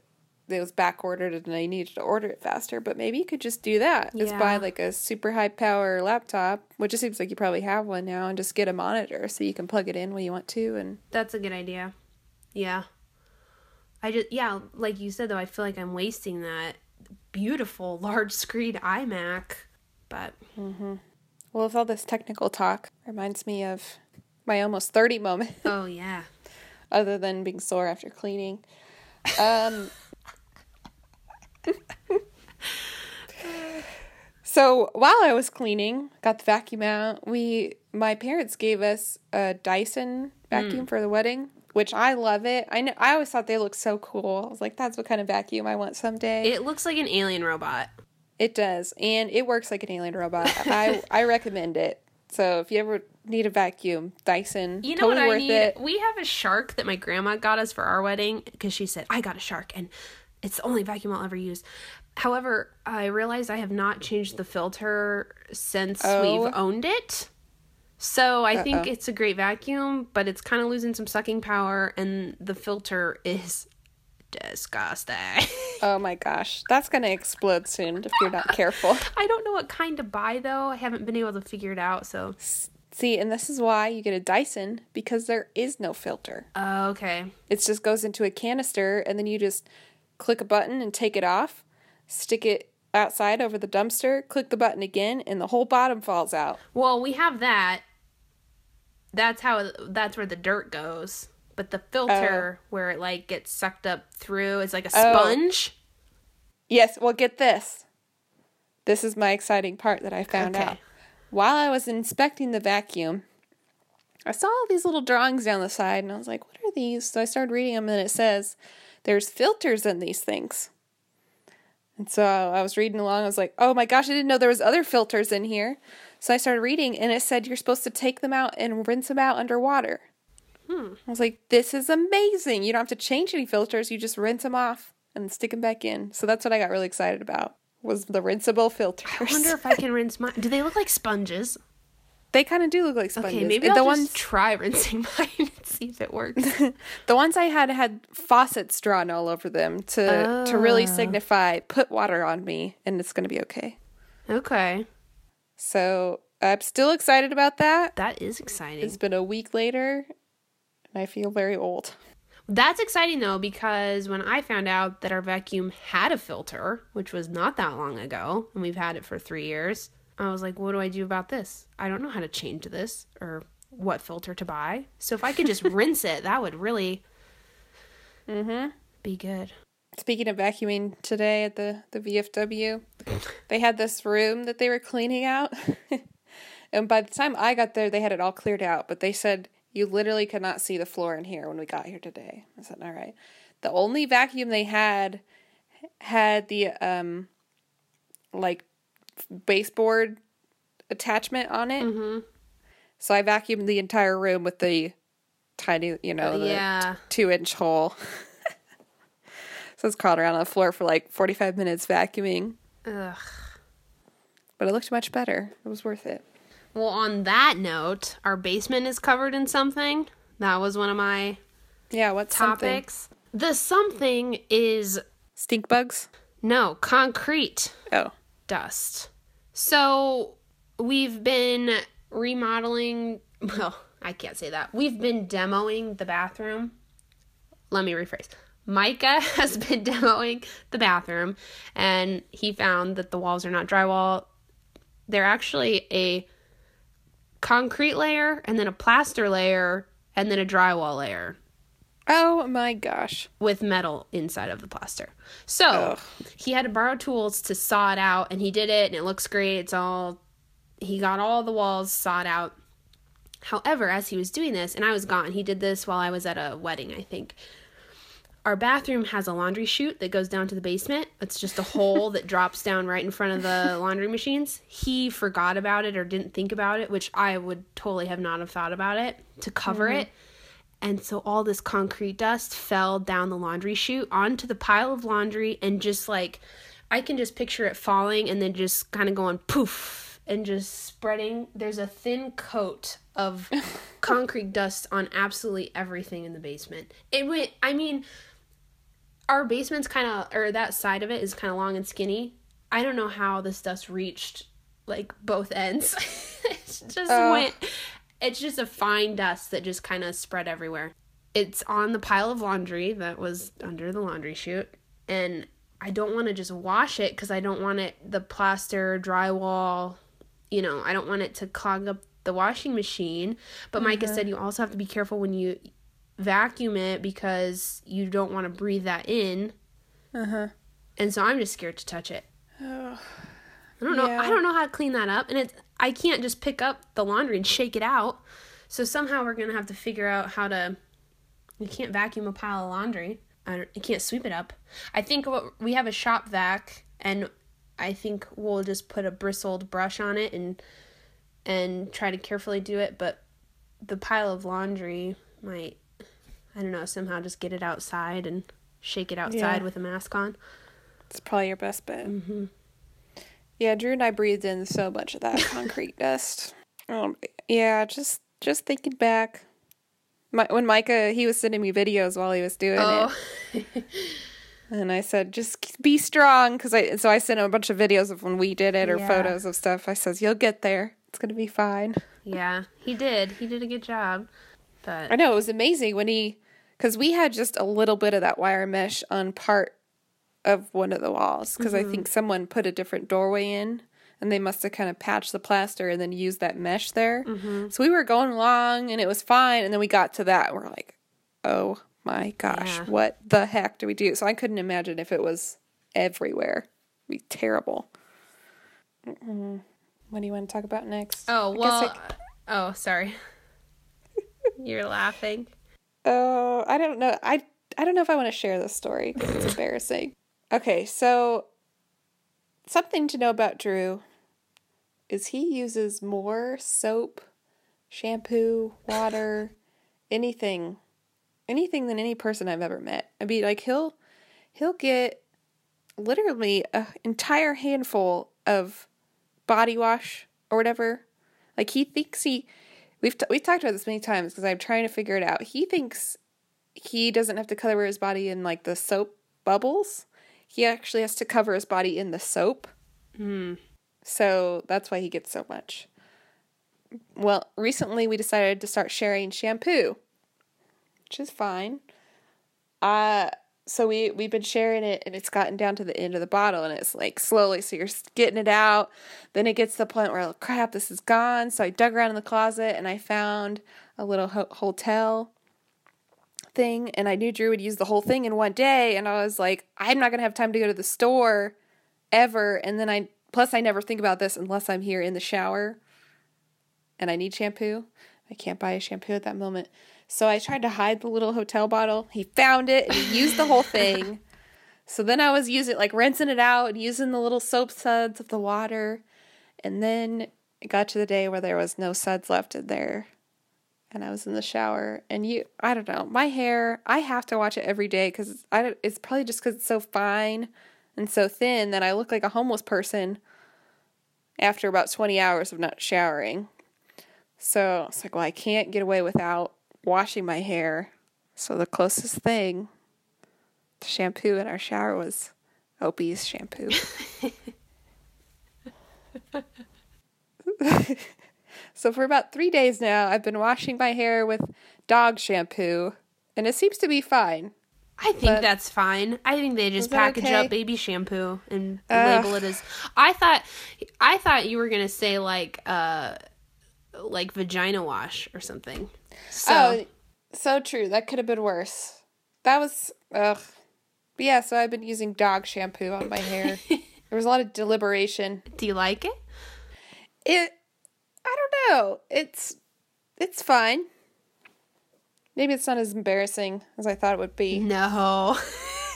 it was back ordered and I needed to order it faster. But maybe you could just do that. Just buy like a super high power laptop, which it seems like you probably have one now, and just get a monitor so you can plug it in when you want to. And that's a good idea yeah i just yeah like you said though i feel like i'm wasting that beautiful <laughs> large screen imac but Mhm. well, with all this technical talk, reminds me of my almost 30 moment, oh <laughs> yeah other than being sore after cleaning. Um, so while I was cleaning, got the vacuum out. We, my parents gave us a Dyson vacuum mm. for the wedding, which I love it. I know, I always thought they looked so cool. I was like, that's what kind of vacuum I want someday. it looks like an alien robot It does, and it works like an alien robot. I I recommend it. So if you ever need a vacuum, Dyson, You know totally what I worth need? it. We have a shark that my grandma got us for our wedding because she said, I got a shark and it's the only vacuum I'll ever use. However, I realized I have not changed the filter since Oh. we've owned it. So I think it's a great vacuum, but it's kind of losing some sucking power and the filter is disgusting. <laughs> Oh my gosh, that's gonna explode soon if you're not careful. <laughs> I don't know what kind to buy though. I haven't been able to figure it out. So, See, and this is why you get a Dyson because there is no filter. uh, okay. It just goes into a canister, and then you just click a button and take it off, stick it outside over the dumpster, click the button again, and the whole bottom falls out. Well, we have that. That's how that's where the dirt goes. But the filter oh. where it like gets sucked up through is like a Oh. sponge. Yes, well, get this. This is my exciting part that I found Okay. out. While I was inspecting the vacuum, I saw all these little drawings down the side and I was like, what are these? So I started reading them and it says there's filters in these things. And so I was reading along. I was like, oh my gosh, I didn't know there was other filters in here. So I started reading and it said you're supposed to take them out and rinse them out underwater. Hmm. I was like, this is amazing. You don't have to change any filters. You just rinse them off and stick them back in. So that's what I got really excited about was the rinsable filters. I wonder if I can <laughs> rinse mine. Do they look like sponges? They kind of do look like sponges. Okay, maybe I'll the just ones try rinsing <laughs> mine and see if it works. <laughs> the ones I had had faucets drawn all over them to to really Ah. signify put water on me and it's going to be okay. okay, So I'm still excited about that. that is exciting. It's been a week later and I feel very old. That's exciting though because when I found out that our vacuum had a filter, which was not that long ago, and we've had it for three years, I was like, what do I do about this? I don't know how to change this or what filter to buy. So if I could just <laughs> rinse it, that would really Mm-hmm. be good. Speaking of vacuuming today at the, the VFW, they had this room that they were cleaning out. <laughs> and by the time I got there, they had it all cleared out. But they said, you literally could not see the floor in here when we got here today. I said, all right. The only vacuum they had had the, um, like, baseboard attachment on it. Mm-hmm. So I vacuumed the entire room with the tiny, you know, the yeah. two inch hole. <laughs> so I was crawling around on the floor for like 45 minutes vacuuming, Ugh. but it looked much better. It was worth it. Well, on that note, our basement is covered in something. That was one of my Yeah, something? topics. The something is Stink bugs? no concrete. Oh. dust. So we've been remodeling. Well, I can't say that. We've been demoing the bathroom. Let me rephrase. Micah <laughs> has been demoing the bathroom, and he found that the walls are not drywall. They're actually a concrete layer, and then a plaster layer, and then a drywall layer Oh my gosh. with metal inside of the plaster. So Ugh. he had to borrow tools to saw it out, and he did it, and it looks great. It's all he got all the walls sawed out. However, as he was doing this, and I was gone, he did this while I was at a wedding, I think. Our bathroom has a laundry chute that goes down to the basement. It's just a hole that <laughs> drops down right in front of the laundry machines. He forgot about it or didn't think about it, which I would totally have not have thought about it to cover mm-hmm. it. And so all this concrete dust fell down the laundry chute onto the pile of laundry and just like I can just picture it falling and then just kind of going poof and just spreading. There's a thin coat of <laughs> concrete dust on absolutely everything in the basement. It went I mean our basement's kind of or that side of it is kind of long and skinny. I don't know how this dust reached like both ends. <laughs> it just Oh. went it's just a fine dust that just kind of spread everywhere. It's on the pile of laundry that was under the laundry chute, and I don't want to just wash it because I don't want it the plaster drywall. You know, I don't want it to clog up the washing machine. But Micah said you also have to be careful when you vacuum it because you don't want to breathe that in, Uh-huh. and so I'm just scared to touch it. Oh. I don't know. Yeah. I don't know how to clean that up, and it's I can't just pick up the laundry and shake it out. So somehow we're gonna have to figure out how to. You can't vacuum a pile of laundry. I don't, you can't sweep it up. I think what we have a shop vac, and I think we'll just put a bristled brush on it and and try to carefully do it. But the pile of laundry might, I don't know, somehow just get it outside and shake it outside Yeah. with a mask on. It's probably your best bet. Mm-hmm. Yeah, Drew and I breathed in so much of that <laughs> concrete dust. Um, yeah, just just thinking back, my, when Micah he was sending me videos while he was doing Oh. it, <laughs> and I said, "Just be strong," because I so I sent him a bunch of videos of when we did it or Yeah. photos of stuff. I says, "You'll get there. It's gonna be fine." Yeah, he did. He did a good job. But I know it was amazing when he, because we had just a little bit of that wire mesh on part of one of the walls because I think mm-hmm. someone put a different doorway in and they must have kind of patched the plaster and then used that mesh there. Mm-hmm. So we were going along and it was fine, and then we got to that. And we're like, oh my gosh, Yeah. what the heck do we do? So I couldn't imagine if it was everywhere. It'd be terrible. Mm-mm. What do you want to talk about next? oh I well. I- uh, oh, sorry. <laughs> You're laughing. Oh, I don't know. I I don't know if I want to share this story because it's <laughs> embarrassing. Okay, so something to know about Drew is he uses more soap, shampoo, water, <laughs> anything, anything than any person I've ever met. I mean, like he'll he'll get literally an entire handful of body wash or whatever. Like he thinks he we've t- we've talked about this many times because I'm trying to figure it out. He thinks he doesn't have to cover his body in like the soap bubbles. He actually has to cover his body in the soap. Hmm. So that's why he gets so much. Well, recently we decided to start sharing shampoo, which is fine. Uh so we we've been sharing it and it's gotten down to the end of the bottle and it's like slowly so you're getting it out then it gets to the point where oh, crap this is gone so i dug around in the closet and i found a little ho- hotel thing and i knew drew would use the whole thing in one day and i was like i'm not going to have time to go to the store ever and then i plus i never think about this unless i'm here in the shower and i need shampoo i can't buy a shampoo at that moment so I tried to hide the little hotel bottle. He found it and he used the whole thing. <laughs> So then I was using like rinsing it out and using the little soap suds of the water. And then it got to the day where there was no suds left in there. And I was in the shower and you I don't know. My hair, I have to watch it every day cuz I it's probably just cuz it's so fine and so thin that I look like a homeless person after about 20 hours of not showering. So it's like, well, I can't get away without washing my hair. So the closest thing to shampoo in our shower was Opie's shampoo. <laughs> <laughs> so for about three days now, I've been washing my hair with dog shampoo, and it seems to be fine. I think But- that's fine. I think they just package okay? up baby shampoo and Ugh. label it as. I thought, I thought you were gonna say like, uh, like vagina wash or something. So Oh, so true. That could have been worse. That was ugh. But yeah, so I've been using dog shampoo on my hair. <laughs> there was a lot of deliberation. do you like it? It I don't know. It's it's fine. Maybe it's not as embarrassing as I thought it would be. No.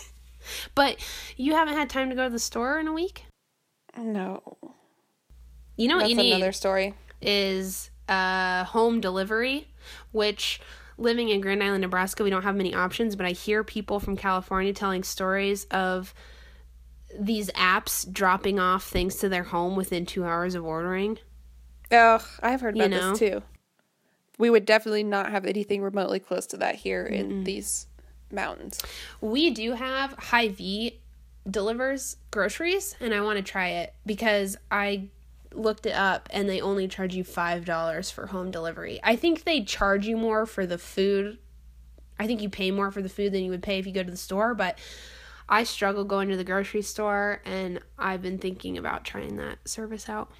<laughs> but you haven't had time to go to the store in a week. No. You know what That's you need another story. is uh, home delivery, which living in Grand Island, Nebraska, we don't have many options, but I hear people from California telling stories of these apps dropping off things to their home within two hours of ordering. Oh, I've heard You about know? this too. We would definitely not have anything remotely close to that here in these mountains. We do have Hy-Vee delivers groceries, and I want to try it because I looked it up and they only charge you $5 for home delivery. I think they charge you more for the food. I think you pay more for the food than you would pay if you go to the store, but I struggle going to the grocery store and I've been thinking about trying that service out.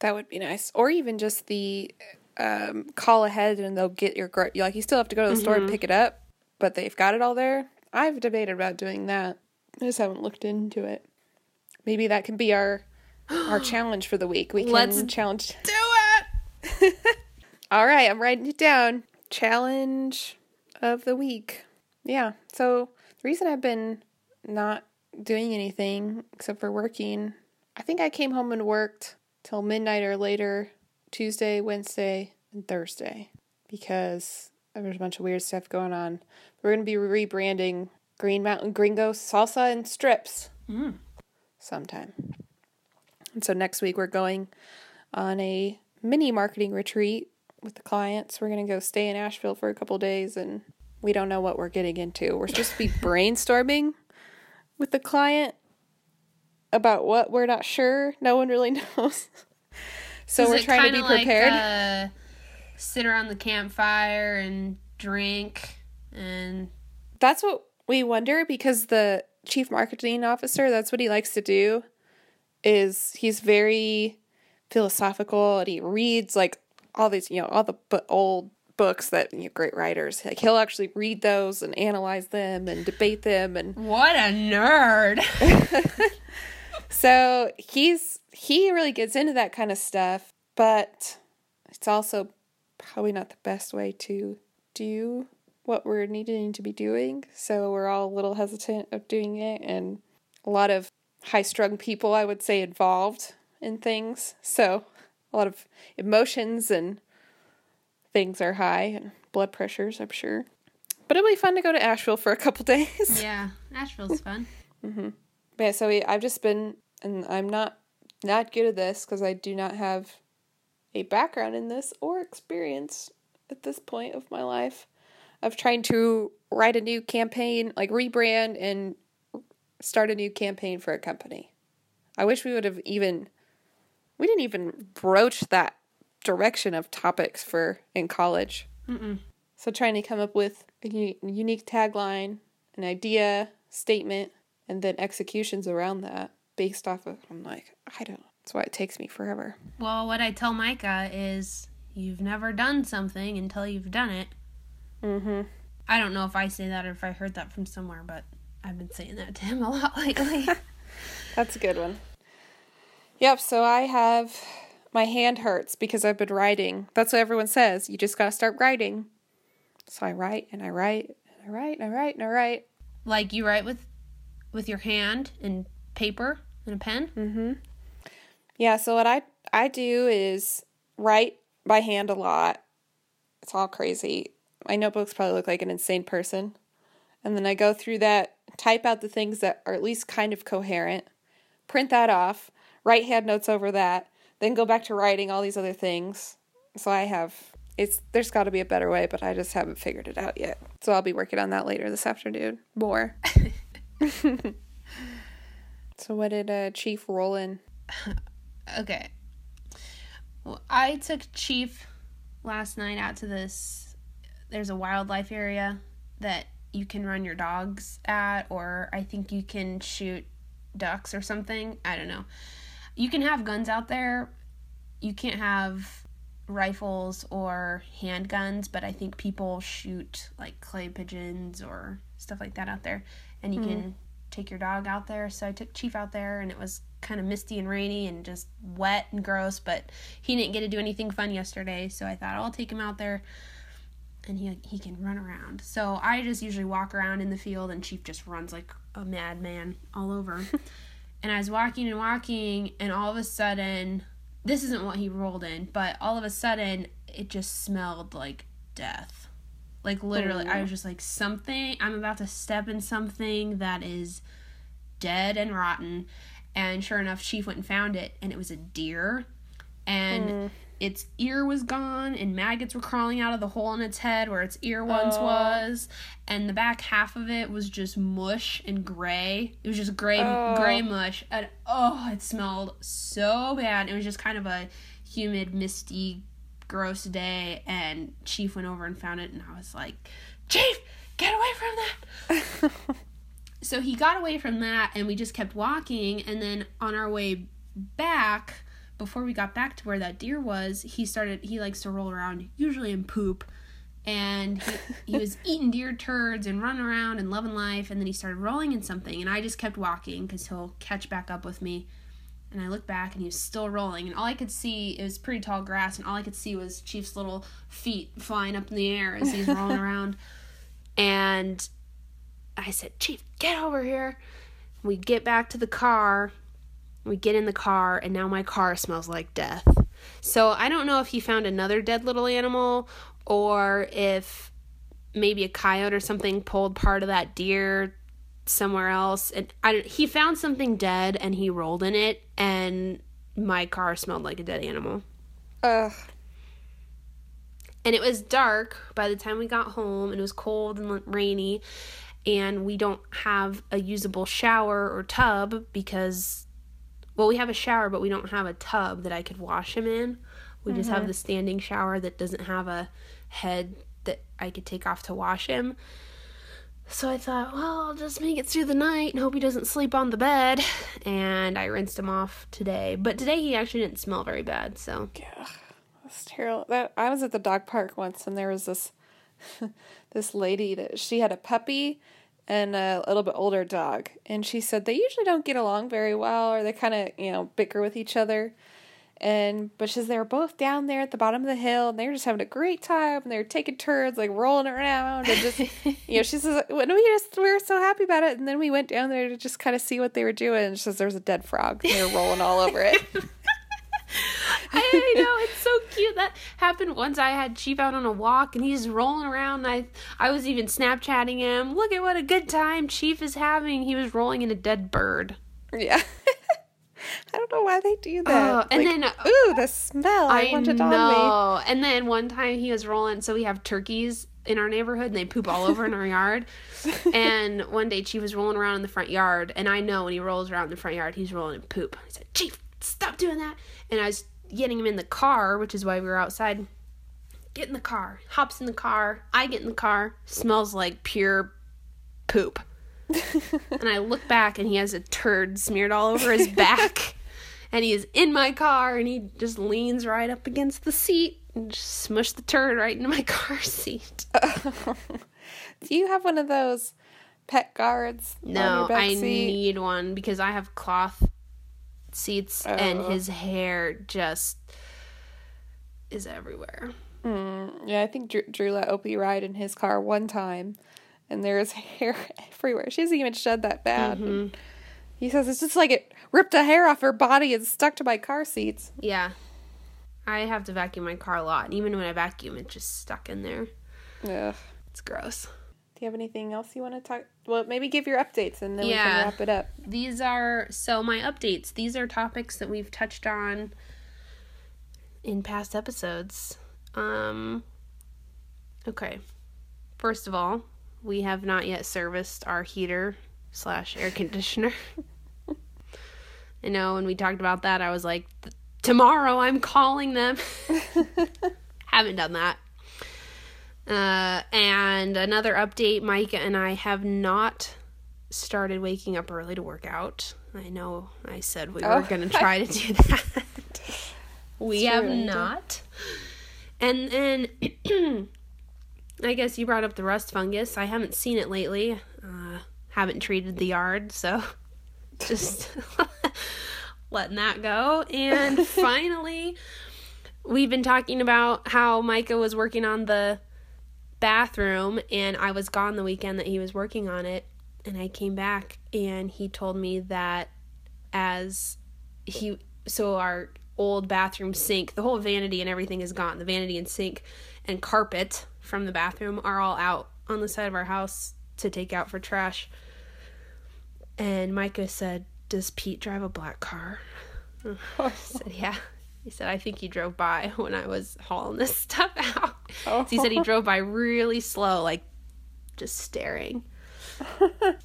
That would be nice. Or even just the um, call ahead and they'll get your gro- like you still have to go to the store and pick it up, but they've got it all there. I've debated about doing that. I just haven't looked into it. Maybe that can be our our <gasps> challenge for the week. We can Let's challenge. Do it! <laughs> All right, I'm writing it down. Challenge of the week. Yeah. So the reason I've been not doing anything except for working, I think I came home and worked till midnight or later Tuesday, Wednesday, and Thursday because there's a bunch of weird stuff going on. We're going to be rebranding Green Mountain Gringo salsa and strips hmm. sometime. And so next week we're going on a mini marketing retreat with the clients. We're going to go stay in Asheville for a couple days and we don't know what we're getting into. We're supposed to be <laughs> brainstorming with the client about what we're not sure. No one really <laughs> knows. so we're trying to be kinda like, prepared. uh, sit around the campfire and drink and That's what we wonder because the chief marketing officer, that's what he likes to do is he's very philosophical and he reads like all these, you know, all the bu- old books that you know, great writers like he'll actually read those and analyze them and debate them and what a nerd. <laughs> <laughs> so he's he really gets into that kind of stuff but it's also probably not the best way to do what we're needing to be doing. So we're all a little hesitant of doing it, and a lot of high strung people, I would say, involved in things. So a lot of emotions and things are high, and blood pressures, I'm sure. But it'll be fun to go to Asheville for a couple <laughs> days. Yeah, Asheville's fun. mm-hmm. Yeah, so we, I've just been, and I'm not not good at this because I do not have a background in this or experience at this point of my life of trying to write a new campaign, like rebrand and start a new campaign for a company. I wish we would have even we didn't even broach that direction of topics for in college. Mm-mm. So trying to come up with a unique tagline, an idea, statement, and then executions around that based off of I'm like, I don't that's why it takes me forever. Well, what I tell Micah is you've never done something until you've done it. Mm-hmm. I don't know if I say that or if I heard that from somewhere, but I've been saying that to him a lot lately. <laughs> <laughs> That's a good one. Yep, so I have my hand hurts because I've been writing. That's what everyone says. You just gotta start writing. So I write and I write and I write and I write and I write. Like you write with with your hand and paper and a pen? Mm-hmm. Yeah, so what I I do is write by hand a lot. It's all crazy. My notebooks probably look like an insane person. And then I go through that, type out the things that are at least kind of coherent, print that off, write hand notes over that, then go back to writing all these other things. So I have it's there's got to be a better way, but I just haven't figured it out yet. So I'll be working on that later this afternoon. More. <laughs> <laughs> so what did uh, Chief roll <laughs> in? okay. Well, I took Chief last night out to this. There's a wildlife area that you can run your dogs at, or I think you can shoot ducks or something. I don't know. You can have guns out there. You can't have rifles or handguns, but I think people shoot like clay pigeons or stuff like that out there. And you mm. can take your dog out there. So I took Chief out there and it was kind of misty and rainy and just wet and gross, but he didn't get to do anything fun yesterday. So I thought I'll take him out there and he he can run around. So I just usually walk around in the field and Chief just runs like a madman all over. <laughs> and I was walking and walking and all of a sudden this isn't what he rolled in, but all of a sudden it just smelled like death. Like literally, oh. I was just like something I'm about to step in something that is dead and rotten. And sure enough, Chief went and found it and it was a deer. And mm its ear was gone and maggots were crawling out of the hole in its head where its ear once oh. was and the back half of it was just mush and gray it was just gray oh. gray mush and oh it smelled so bad it was just kind of a humid misty gross day and chief went over and found it and i was like chief get away from that <laughs> so he got away from that and we just kept walking and then on our way back before we got back to where that deer was, he started he likes to roll around usually in poop and he, he was <laughs> eating deer turds and running around and loving life and then he started rolling in something and I just kept walking cuz he'll catch back up with me. And I looked back and he was still rolling and all I could see it was pretty tall grass and all I could see was Chief's little feet flying up in the air as he's rolling <laughs> around. And I said, "Chief, get over here." We get back to the car we get in the car, and now my car smells like death. So I don't know if he found another dead little animal or if maybe a coyote or something pulled part of that deer somewhere else. And I don't, he found something dead and he rolled in it, and my car smelled like a dead animal. Ugh. And it was dark by the time we got home, and it was cold and rainy, and we don't have a usable shower or tub because well, we have a shower, but we don't have a tub that I could wash him in. We mm-hmm. just have mm-hmm. the standing shower that doesn't have a head that I could take off to wash him. So I thought, well, I'll just make it through the night and hope he doesn't sleep on the bed. <laughs> And I rinsed him off today. But today he actually didn't smell very bad, so. Yeah, that's terrible. That, I was at the dog park once and there was this <laughs> this lady that she had a puppy and a little bit older dog. And she said they usually don't get along very well or they kind of, you know, bicker with each other. And but she's they were both down there at the bottom of the hill and they were just having a great time and they were taking turns like rolling around and just <laughs> you know she says when we just we were so happy about it and then we went down there to just kind of see what they were doing and she says there's a dead frog and they were rolling all over it <laughs> I know it's so cute. That happened once. I had Chief out on a walk, and he's rolling around. I I was even Snapchatting him. Look at what a good time Chief is having. He was rolling in a dead bird. yeah I don't know why they do that. Oh, and Like, then uh, ooh, the smell! I, I want it know. And then one time he was rolling. So we have turkeys in our neighborhood, and they poop all over in our yard. <laughs> And one day Chief was rolling around in the front yard, and I know when he rolls around in the front yard, he's rolling in poop. I said, Chief, stop doing that. And I was getting him in the car, which is why we were outside. Get in the car. Hops in the car. I get in the car. Smells like pure poop. <laughs> and I look back, and he has a turd smeared all over his <laughs> back. and he is in my car, and he just leans right up against the seat and just smushed the turd right into my <laughs> car seat. Do you have one of those pet guards? on No, your back I seat? need one because I have cloth seats and Oh. his hair just is everywhere. Mm, yeah, I think Drew, Drew let Opie ride in his car one time, and there's <laughs> hair everywhere. She hasn't even shed that bad. Mm-hmm. He says it's just like it ripped a hair off her body and stuck to my car seats. Yeah. I have to vacuum my car a lot. And even when I vacuum, it's just stuck in there. Ugh. It's gross. Do you have anything else you want to talk? Well, maybe give your updates and then we can wrap it up. These are so my updates. These are topics that we've touched on in past episodes. Um okay. First of all, we have not yet serviced our heater slash air conditioner. I know when we talked about that, I was like, tomorrow I'm calling them. <laughs> Haven't done that. Uh, and another update Micah and I have not started waking up early to work out. I know I said we Oh. were going to try to do that. we It's have not. And then <clears throat> I guess you brought up the rust fungus. I haven't seen it lately. Uh, haven't treated the yard, so <laughs> just <laughs> letting that go. And <laughs> finally, we've been talking about how Micah was working on the bathroom, and I was gone the weekend that he was working on it. And I came back, and he told me that as he, so our old bathroom sink, the whole vanity and everything is gone. The vanity and sink and carpet from the bathroom are all out on the side of our house to take out for trash. And Micah said, Does Pete drive a black car? Oh. <laughs> I said, Yeah. He said, I think he drove by <laughs> when I was hauling this stuff out. Oh. So he said he <laughs> drove by really slow, like just staring.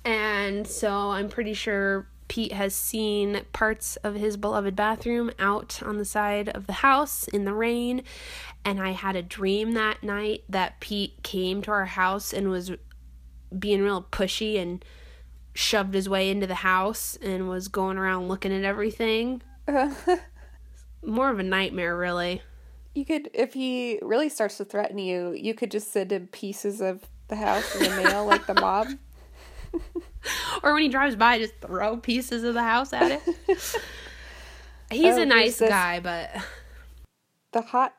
and so I'm pretty sure Pete has seen parts of his beloved bathroom out on the side of the house in the rain. And I had a dream that night that Pete came to our house and was being real pushy and shoved his way into the house and was going around looking at everything. <laughs> More of a nightmare, really. you could, if he really starts to threaten you, you could just send him pieces of the house in the mail, like the mob. <laughs> <laughs> Or when he drives by, just throw pieces of the house at it. <laughs> He's Oh, a nice guy, but The hot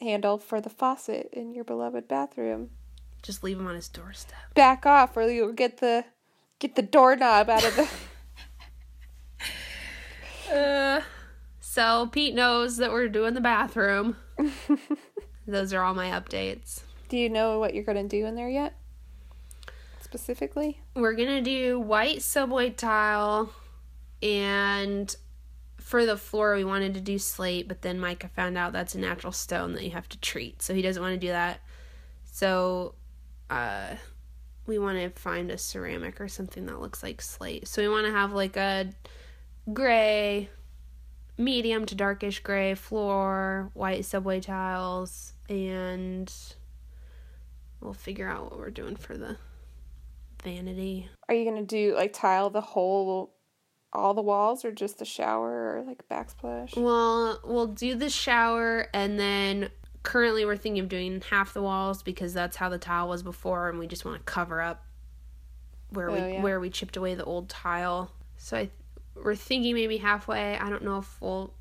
handle for the faucet in your beloved bathroom. just leave him on his doorstep. Back off, or you'll get the get the doorknob out of the. <laughs> Uh, so Pete knows that we're doing the bathroom. Those are all my updates. Do you know what you're gonna do in there yet? Specifically, We're gonna do white subway tile, and for the floor we wanted to do slate, but then Micah found out that's a natural stone that you have to treat, so he doesn't want to do that. So, uh, we want to find a ceramic or something that looks like slate. So we want to have like a gray, medium to darkish gray floor, white subway tiles, and we'll figure out what we're doing for the vanity. are you gonna do like tile the whole, all the walls, or just the shower, or like backsplash? Well, we'll do the shower and then currently we're thinking of doing half the walls because that's how the tile was before and we just want to cover up where we Oh, yeah. where we chipped away the old tile. So I we're thinking maybe halfway. I don't know if we'll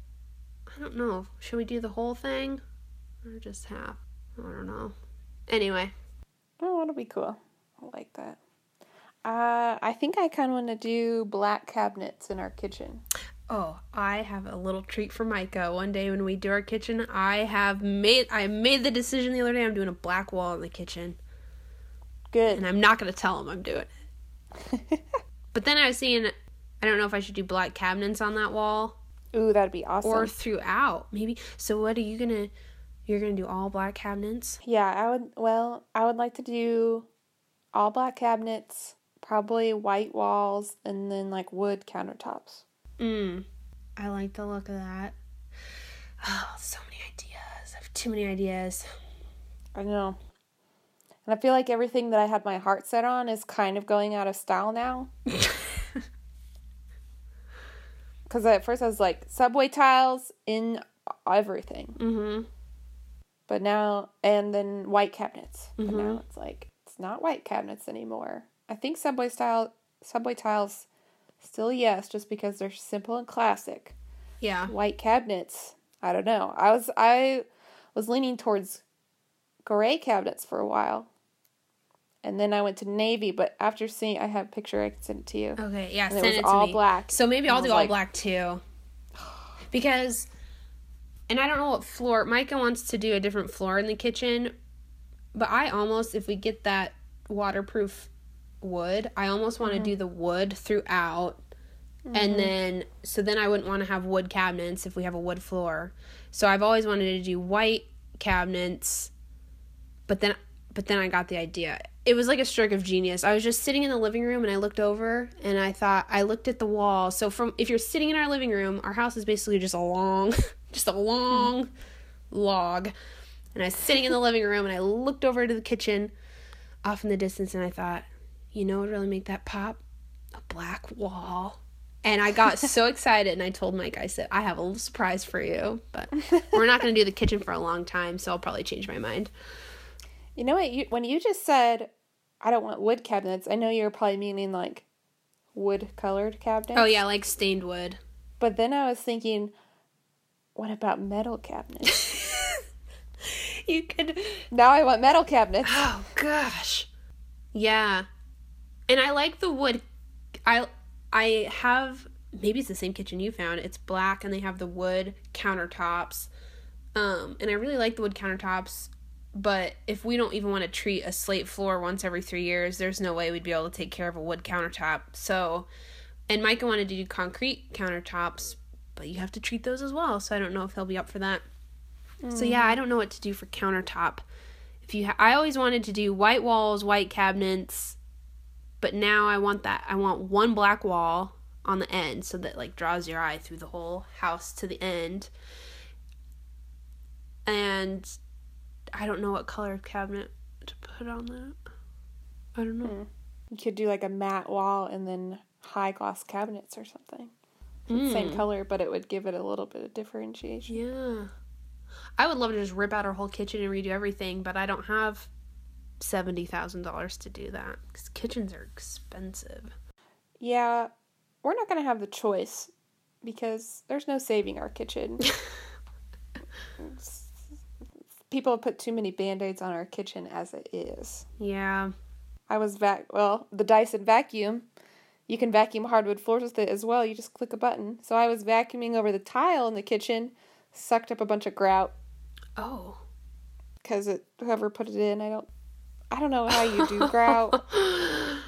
I don't know. Should we do the whole thing or just half? I don't know. Anyway, Oh, that'll be cool. I like that. Uh, I think I kind of want to do black cabinets in our kitchen. oh, I have a little treat for Micah. One day when we do our kitchen, I have made I made the decision the other day I'm doing a black wall in the kitchen. Good. And I'm not going to tell him I'm doing it. <laughs> But then I was seeing I don't know if I should do black cabinets on that wall Ooh, that'd be awesome. or throughout. Maybe. So what are you going to you're going to do all black cabinets? yeah, I would. Well, I would like to do all black cabinets, probably white walls, and then like wood countertops. Mm. I like the look of that. Oh, so many ideas. I have too many ideas. I know. And I feel like everything that I had my heart set on is kind of going out of style now. <laughs> Because at first I was like, subway tiles in everything. mhm. But now, and then white cabinets. But Mhm. now it's like, it's not white cabinets anymore. I think subway style, subway tiles, still yes, just because they're simple and classic. Yeah. White cabinets, I don't know. I was, I was leaning towards gray cabinets for a while. And then I went to navy, but after seeing, I have a picture, I can send it to you. Okay, yeah, And send it was it to all me. black. So maybe I'll do all like- black too. Because and I don't know what floor Micah wants to do a different floor in the kitchen, but I almost if we get that waterproof wood, I almost want to do mm-hmm. the wood throughout. And mm-hmm. then so then I wouldn't want to have wood cabinets if we have a wood floor. So I've always wanted to do white cabinets, but then but then I got the idea. It was like a stroke of genius. I was just sitting in the living room and I looked over and I thought I looked at the wall. So from if you're sitting in our living room, our house is basically just a long <laughs> just a long mm-hmm. log. And I was sitting in the living room and I looked over to the kitchen off in the distance and I thought, you know what would really make that pop? A black wall. And I got so <laughs> excited and I told Mike, I said, I have a little surprise for you, but <laughs> we're not going to do the kitchen for a long time, so I'll probably change my mind. You know what? You, when you just said, I don't want wood cabinets, I know you were probably meaning like wood colored cabinets. Oh, yeah, like stained wood. But then I was thinking, what about metal cabinets? <laughs> You could. now I want metal cabinets. Oh, gosh. Yeah. And I like the wood. I I have maybe it's the same kitchen you found. It's black and they have the wood countertops. Um and I really like the wood countertops, but if we don't even want to treat a slate floor once every 3 years, there's no way we'd be able to take care of a wood countertop. So and Micah wanted to do concrete countertops, but you have to treat those as well. So I don't know if he'll be up for that. So yeah, I don't know what to do for countertop. If you, ha- I always wanted to do white walls, white cabinets, but now I want that. I want one black wall on the end, so that like draws your eye through the whole house to the end. And I don't know what color cabinet to put on that. I don't know. You could do like a matte wall and then high gloss cabinets or something. Mm. Same color, but it would give it a little bit of differentiation. Yeah. I would love to just rip out our whole kitchen and redo everything, but I don't have $70,000 to do that because kitchens are expensive. Yeah, we're not going to have the choice because there's no saving our kitchen. <laughs> People have put too many band aids on our kitchen as it is. Yeah. I was vac well, the Dyson vacuum. You can vacuum hardwood floors with it as well. You just click a button. So I was vacuuming over the tile in the kitchen, sucked up a bunch of grout Oh. because it whoever put it in, I don't, I don't know how you do <laughs> grout.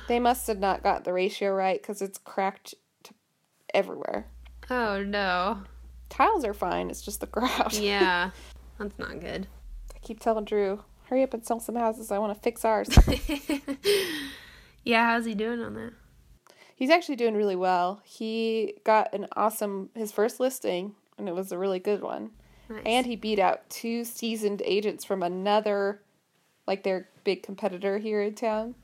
They must have not got the ratio right because it's cracked to everywhere. Oh no. Tiles are fine. It's just the grout. Yeah. <laughs> That's not good. I keep telling Drew, hurry up and sell some houses. I want to fix ours. <laughs> yeah, how's he doing on that? He's actually doing really well. He got an awesome his first listing, and it was a really good one. Nice. And he beat out two seasoned agents from another, like their big competitor here in town.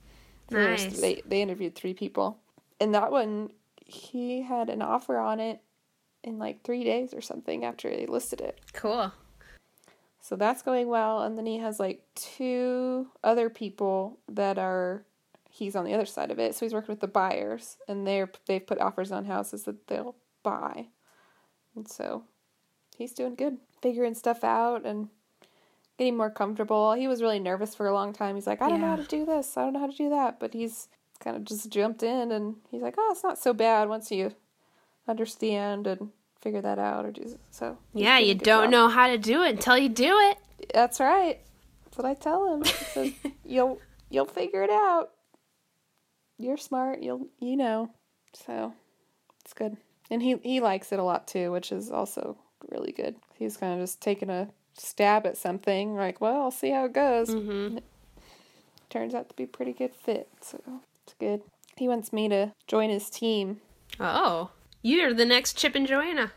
There was- Nice. They they interviewed three people, and that one he had an offer on it in like three days or something after he listed it. cool. So that's going well, and then he has like two other people that are he's on the other side of it. So he's working with the buyers, and they're they've put offers on houses that they'll buy, and so he's doing good, figuring stuff out and getting more comfortable. He was really nervous for a long time. He's like, I don't know how to do this. I don't know how to do that. But he's kind of just jumped in and he's like, oh, it's not so bad once you understand and figure that out or do so. Yeah, you don't job. know how to do it until you do it. That's right. That's what I tell him. Says, <laughs> you'll you'll figure it out. You're smart. You'll you know. So it's good, and he he likes it a lot too, which is also really good. He's kind of just taking a stab at something, like, well, I'll see how it goes. Mm-hmm. Turns out to be a pretty good fit, so it's good. He wants me to join his team. Oh, you're the next Chip and Joanna.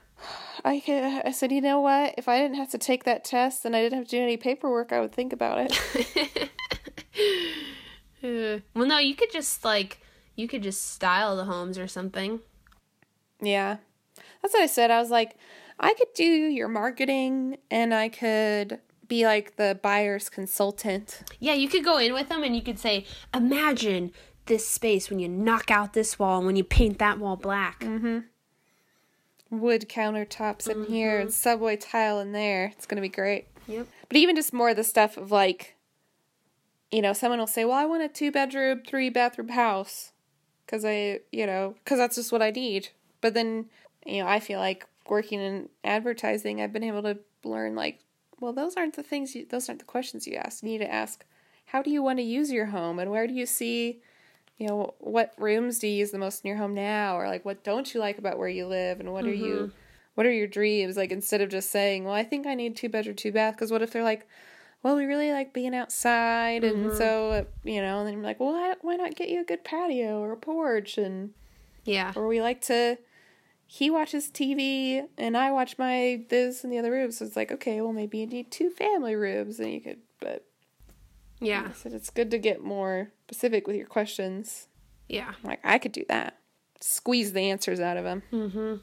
I could, I said, you know what? If I didn't have to take that test and I didn't have to do any paperwork, I would think about it. <laughs> Uh, well, no, you could just like you could just style the homes or something. Yeah. That's what I said. I was like, I could do your marketing and I could be like the buyer's consultant. Yeah, you could go in with them and you could say, "Imagine this space when you knock out this wall and when you paint that wall black." Mm-hmm. Wood countertops in here and mm-hmm. subway tile in there. It's going to be great. Yep. But even just more of the stuff of like, you know, someone will say, well, I want a two bedroom, three bathroom house. Cause I, you know, cause that's just what I need. But then, you know, I feel like working in advertising, I've been able to learn like, well, those aren't the things you, those aren't the questions you ask. You need to ask, how do you want to use your home and where do you see, you know, what rooms do you use the most in your home now? Or like, what don't you like about where you live and what are you, mm-hmm. what are your dreams? Like, instead of just saying, well, I think I need two bedroom, two bath. Cause what if they're like, well, we really like being outside, and mm-hmm. so you know, and then I'm like, well, why, why not get you a good patio or a porch, and Yeah. or we like to. He watches TV, and I watch my this and the other room. So it's like, okay, well, maybe you need two family rooms, and you could. But Yeah. I said it's good to get more specific with your questions. Yeah. I'm like, I could do that. Squeeze the answers out of them. Mm-hmm.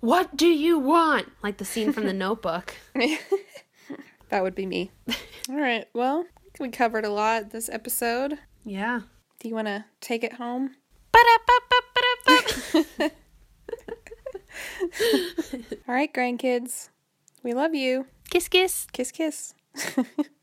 What do you want? Like the scene from the <laughs> Notebook. <laughs> that would be me. <laughs> All right. Well, we covered a lot this episode. Yeah. Do you want to take it home? <laughs> All right, grandkids. We love you. kiss, kiss. Kiss, kiss. <laughs>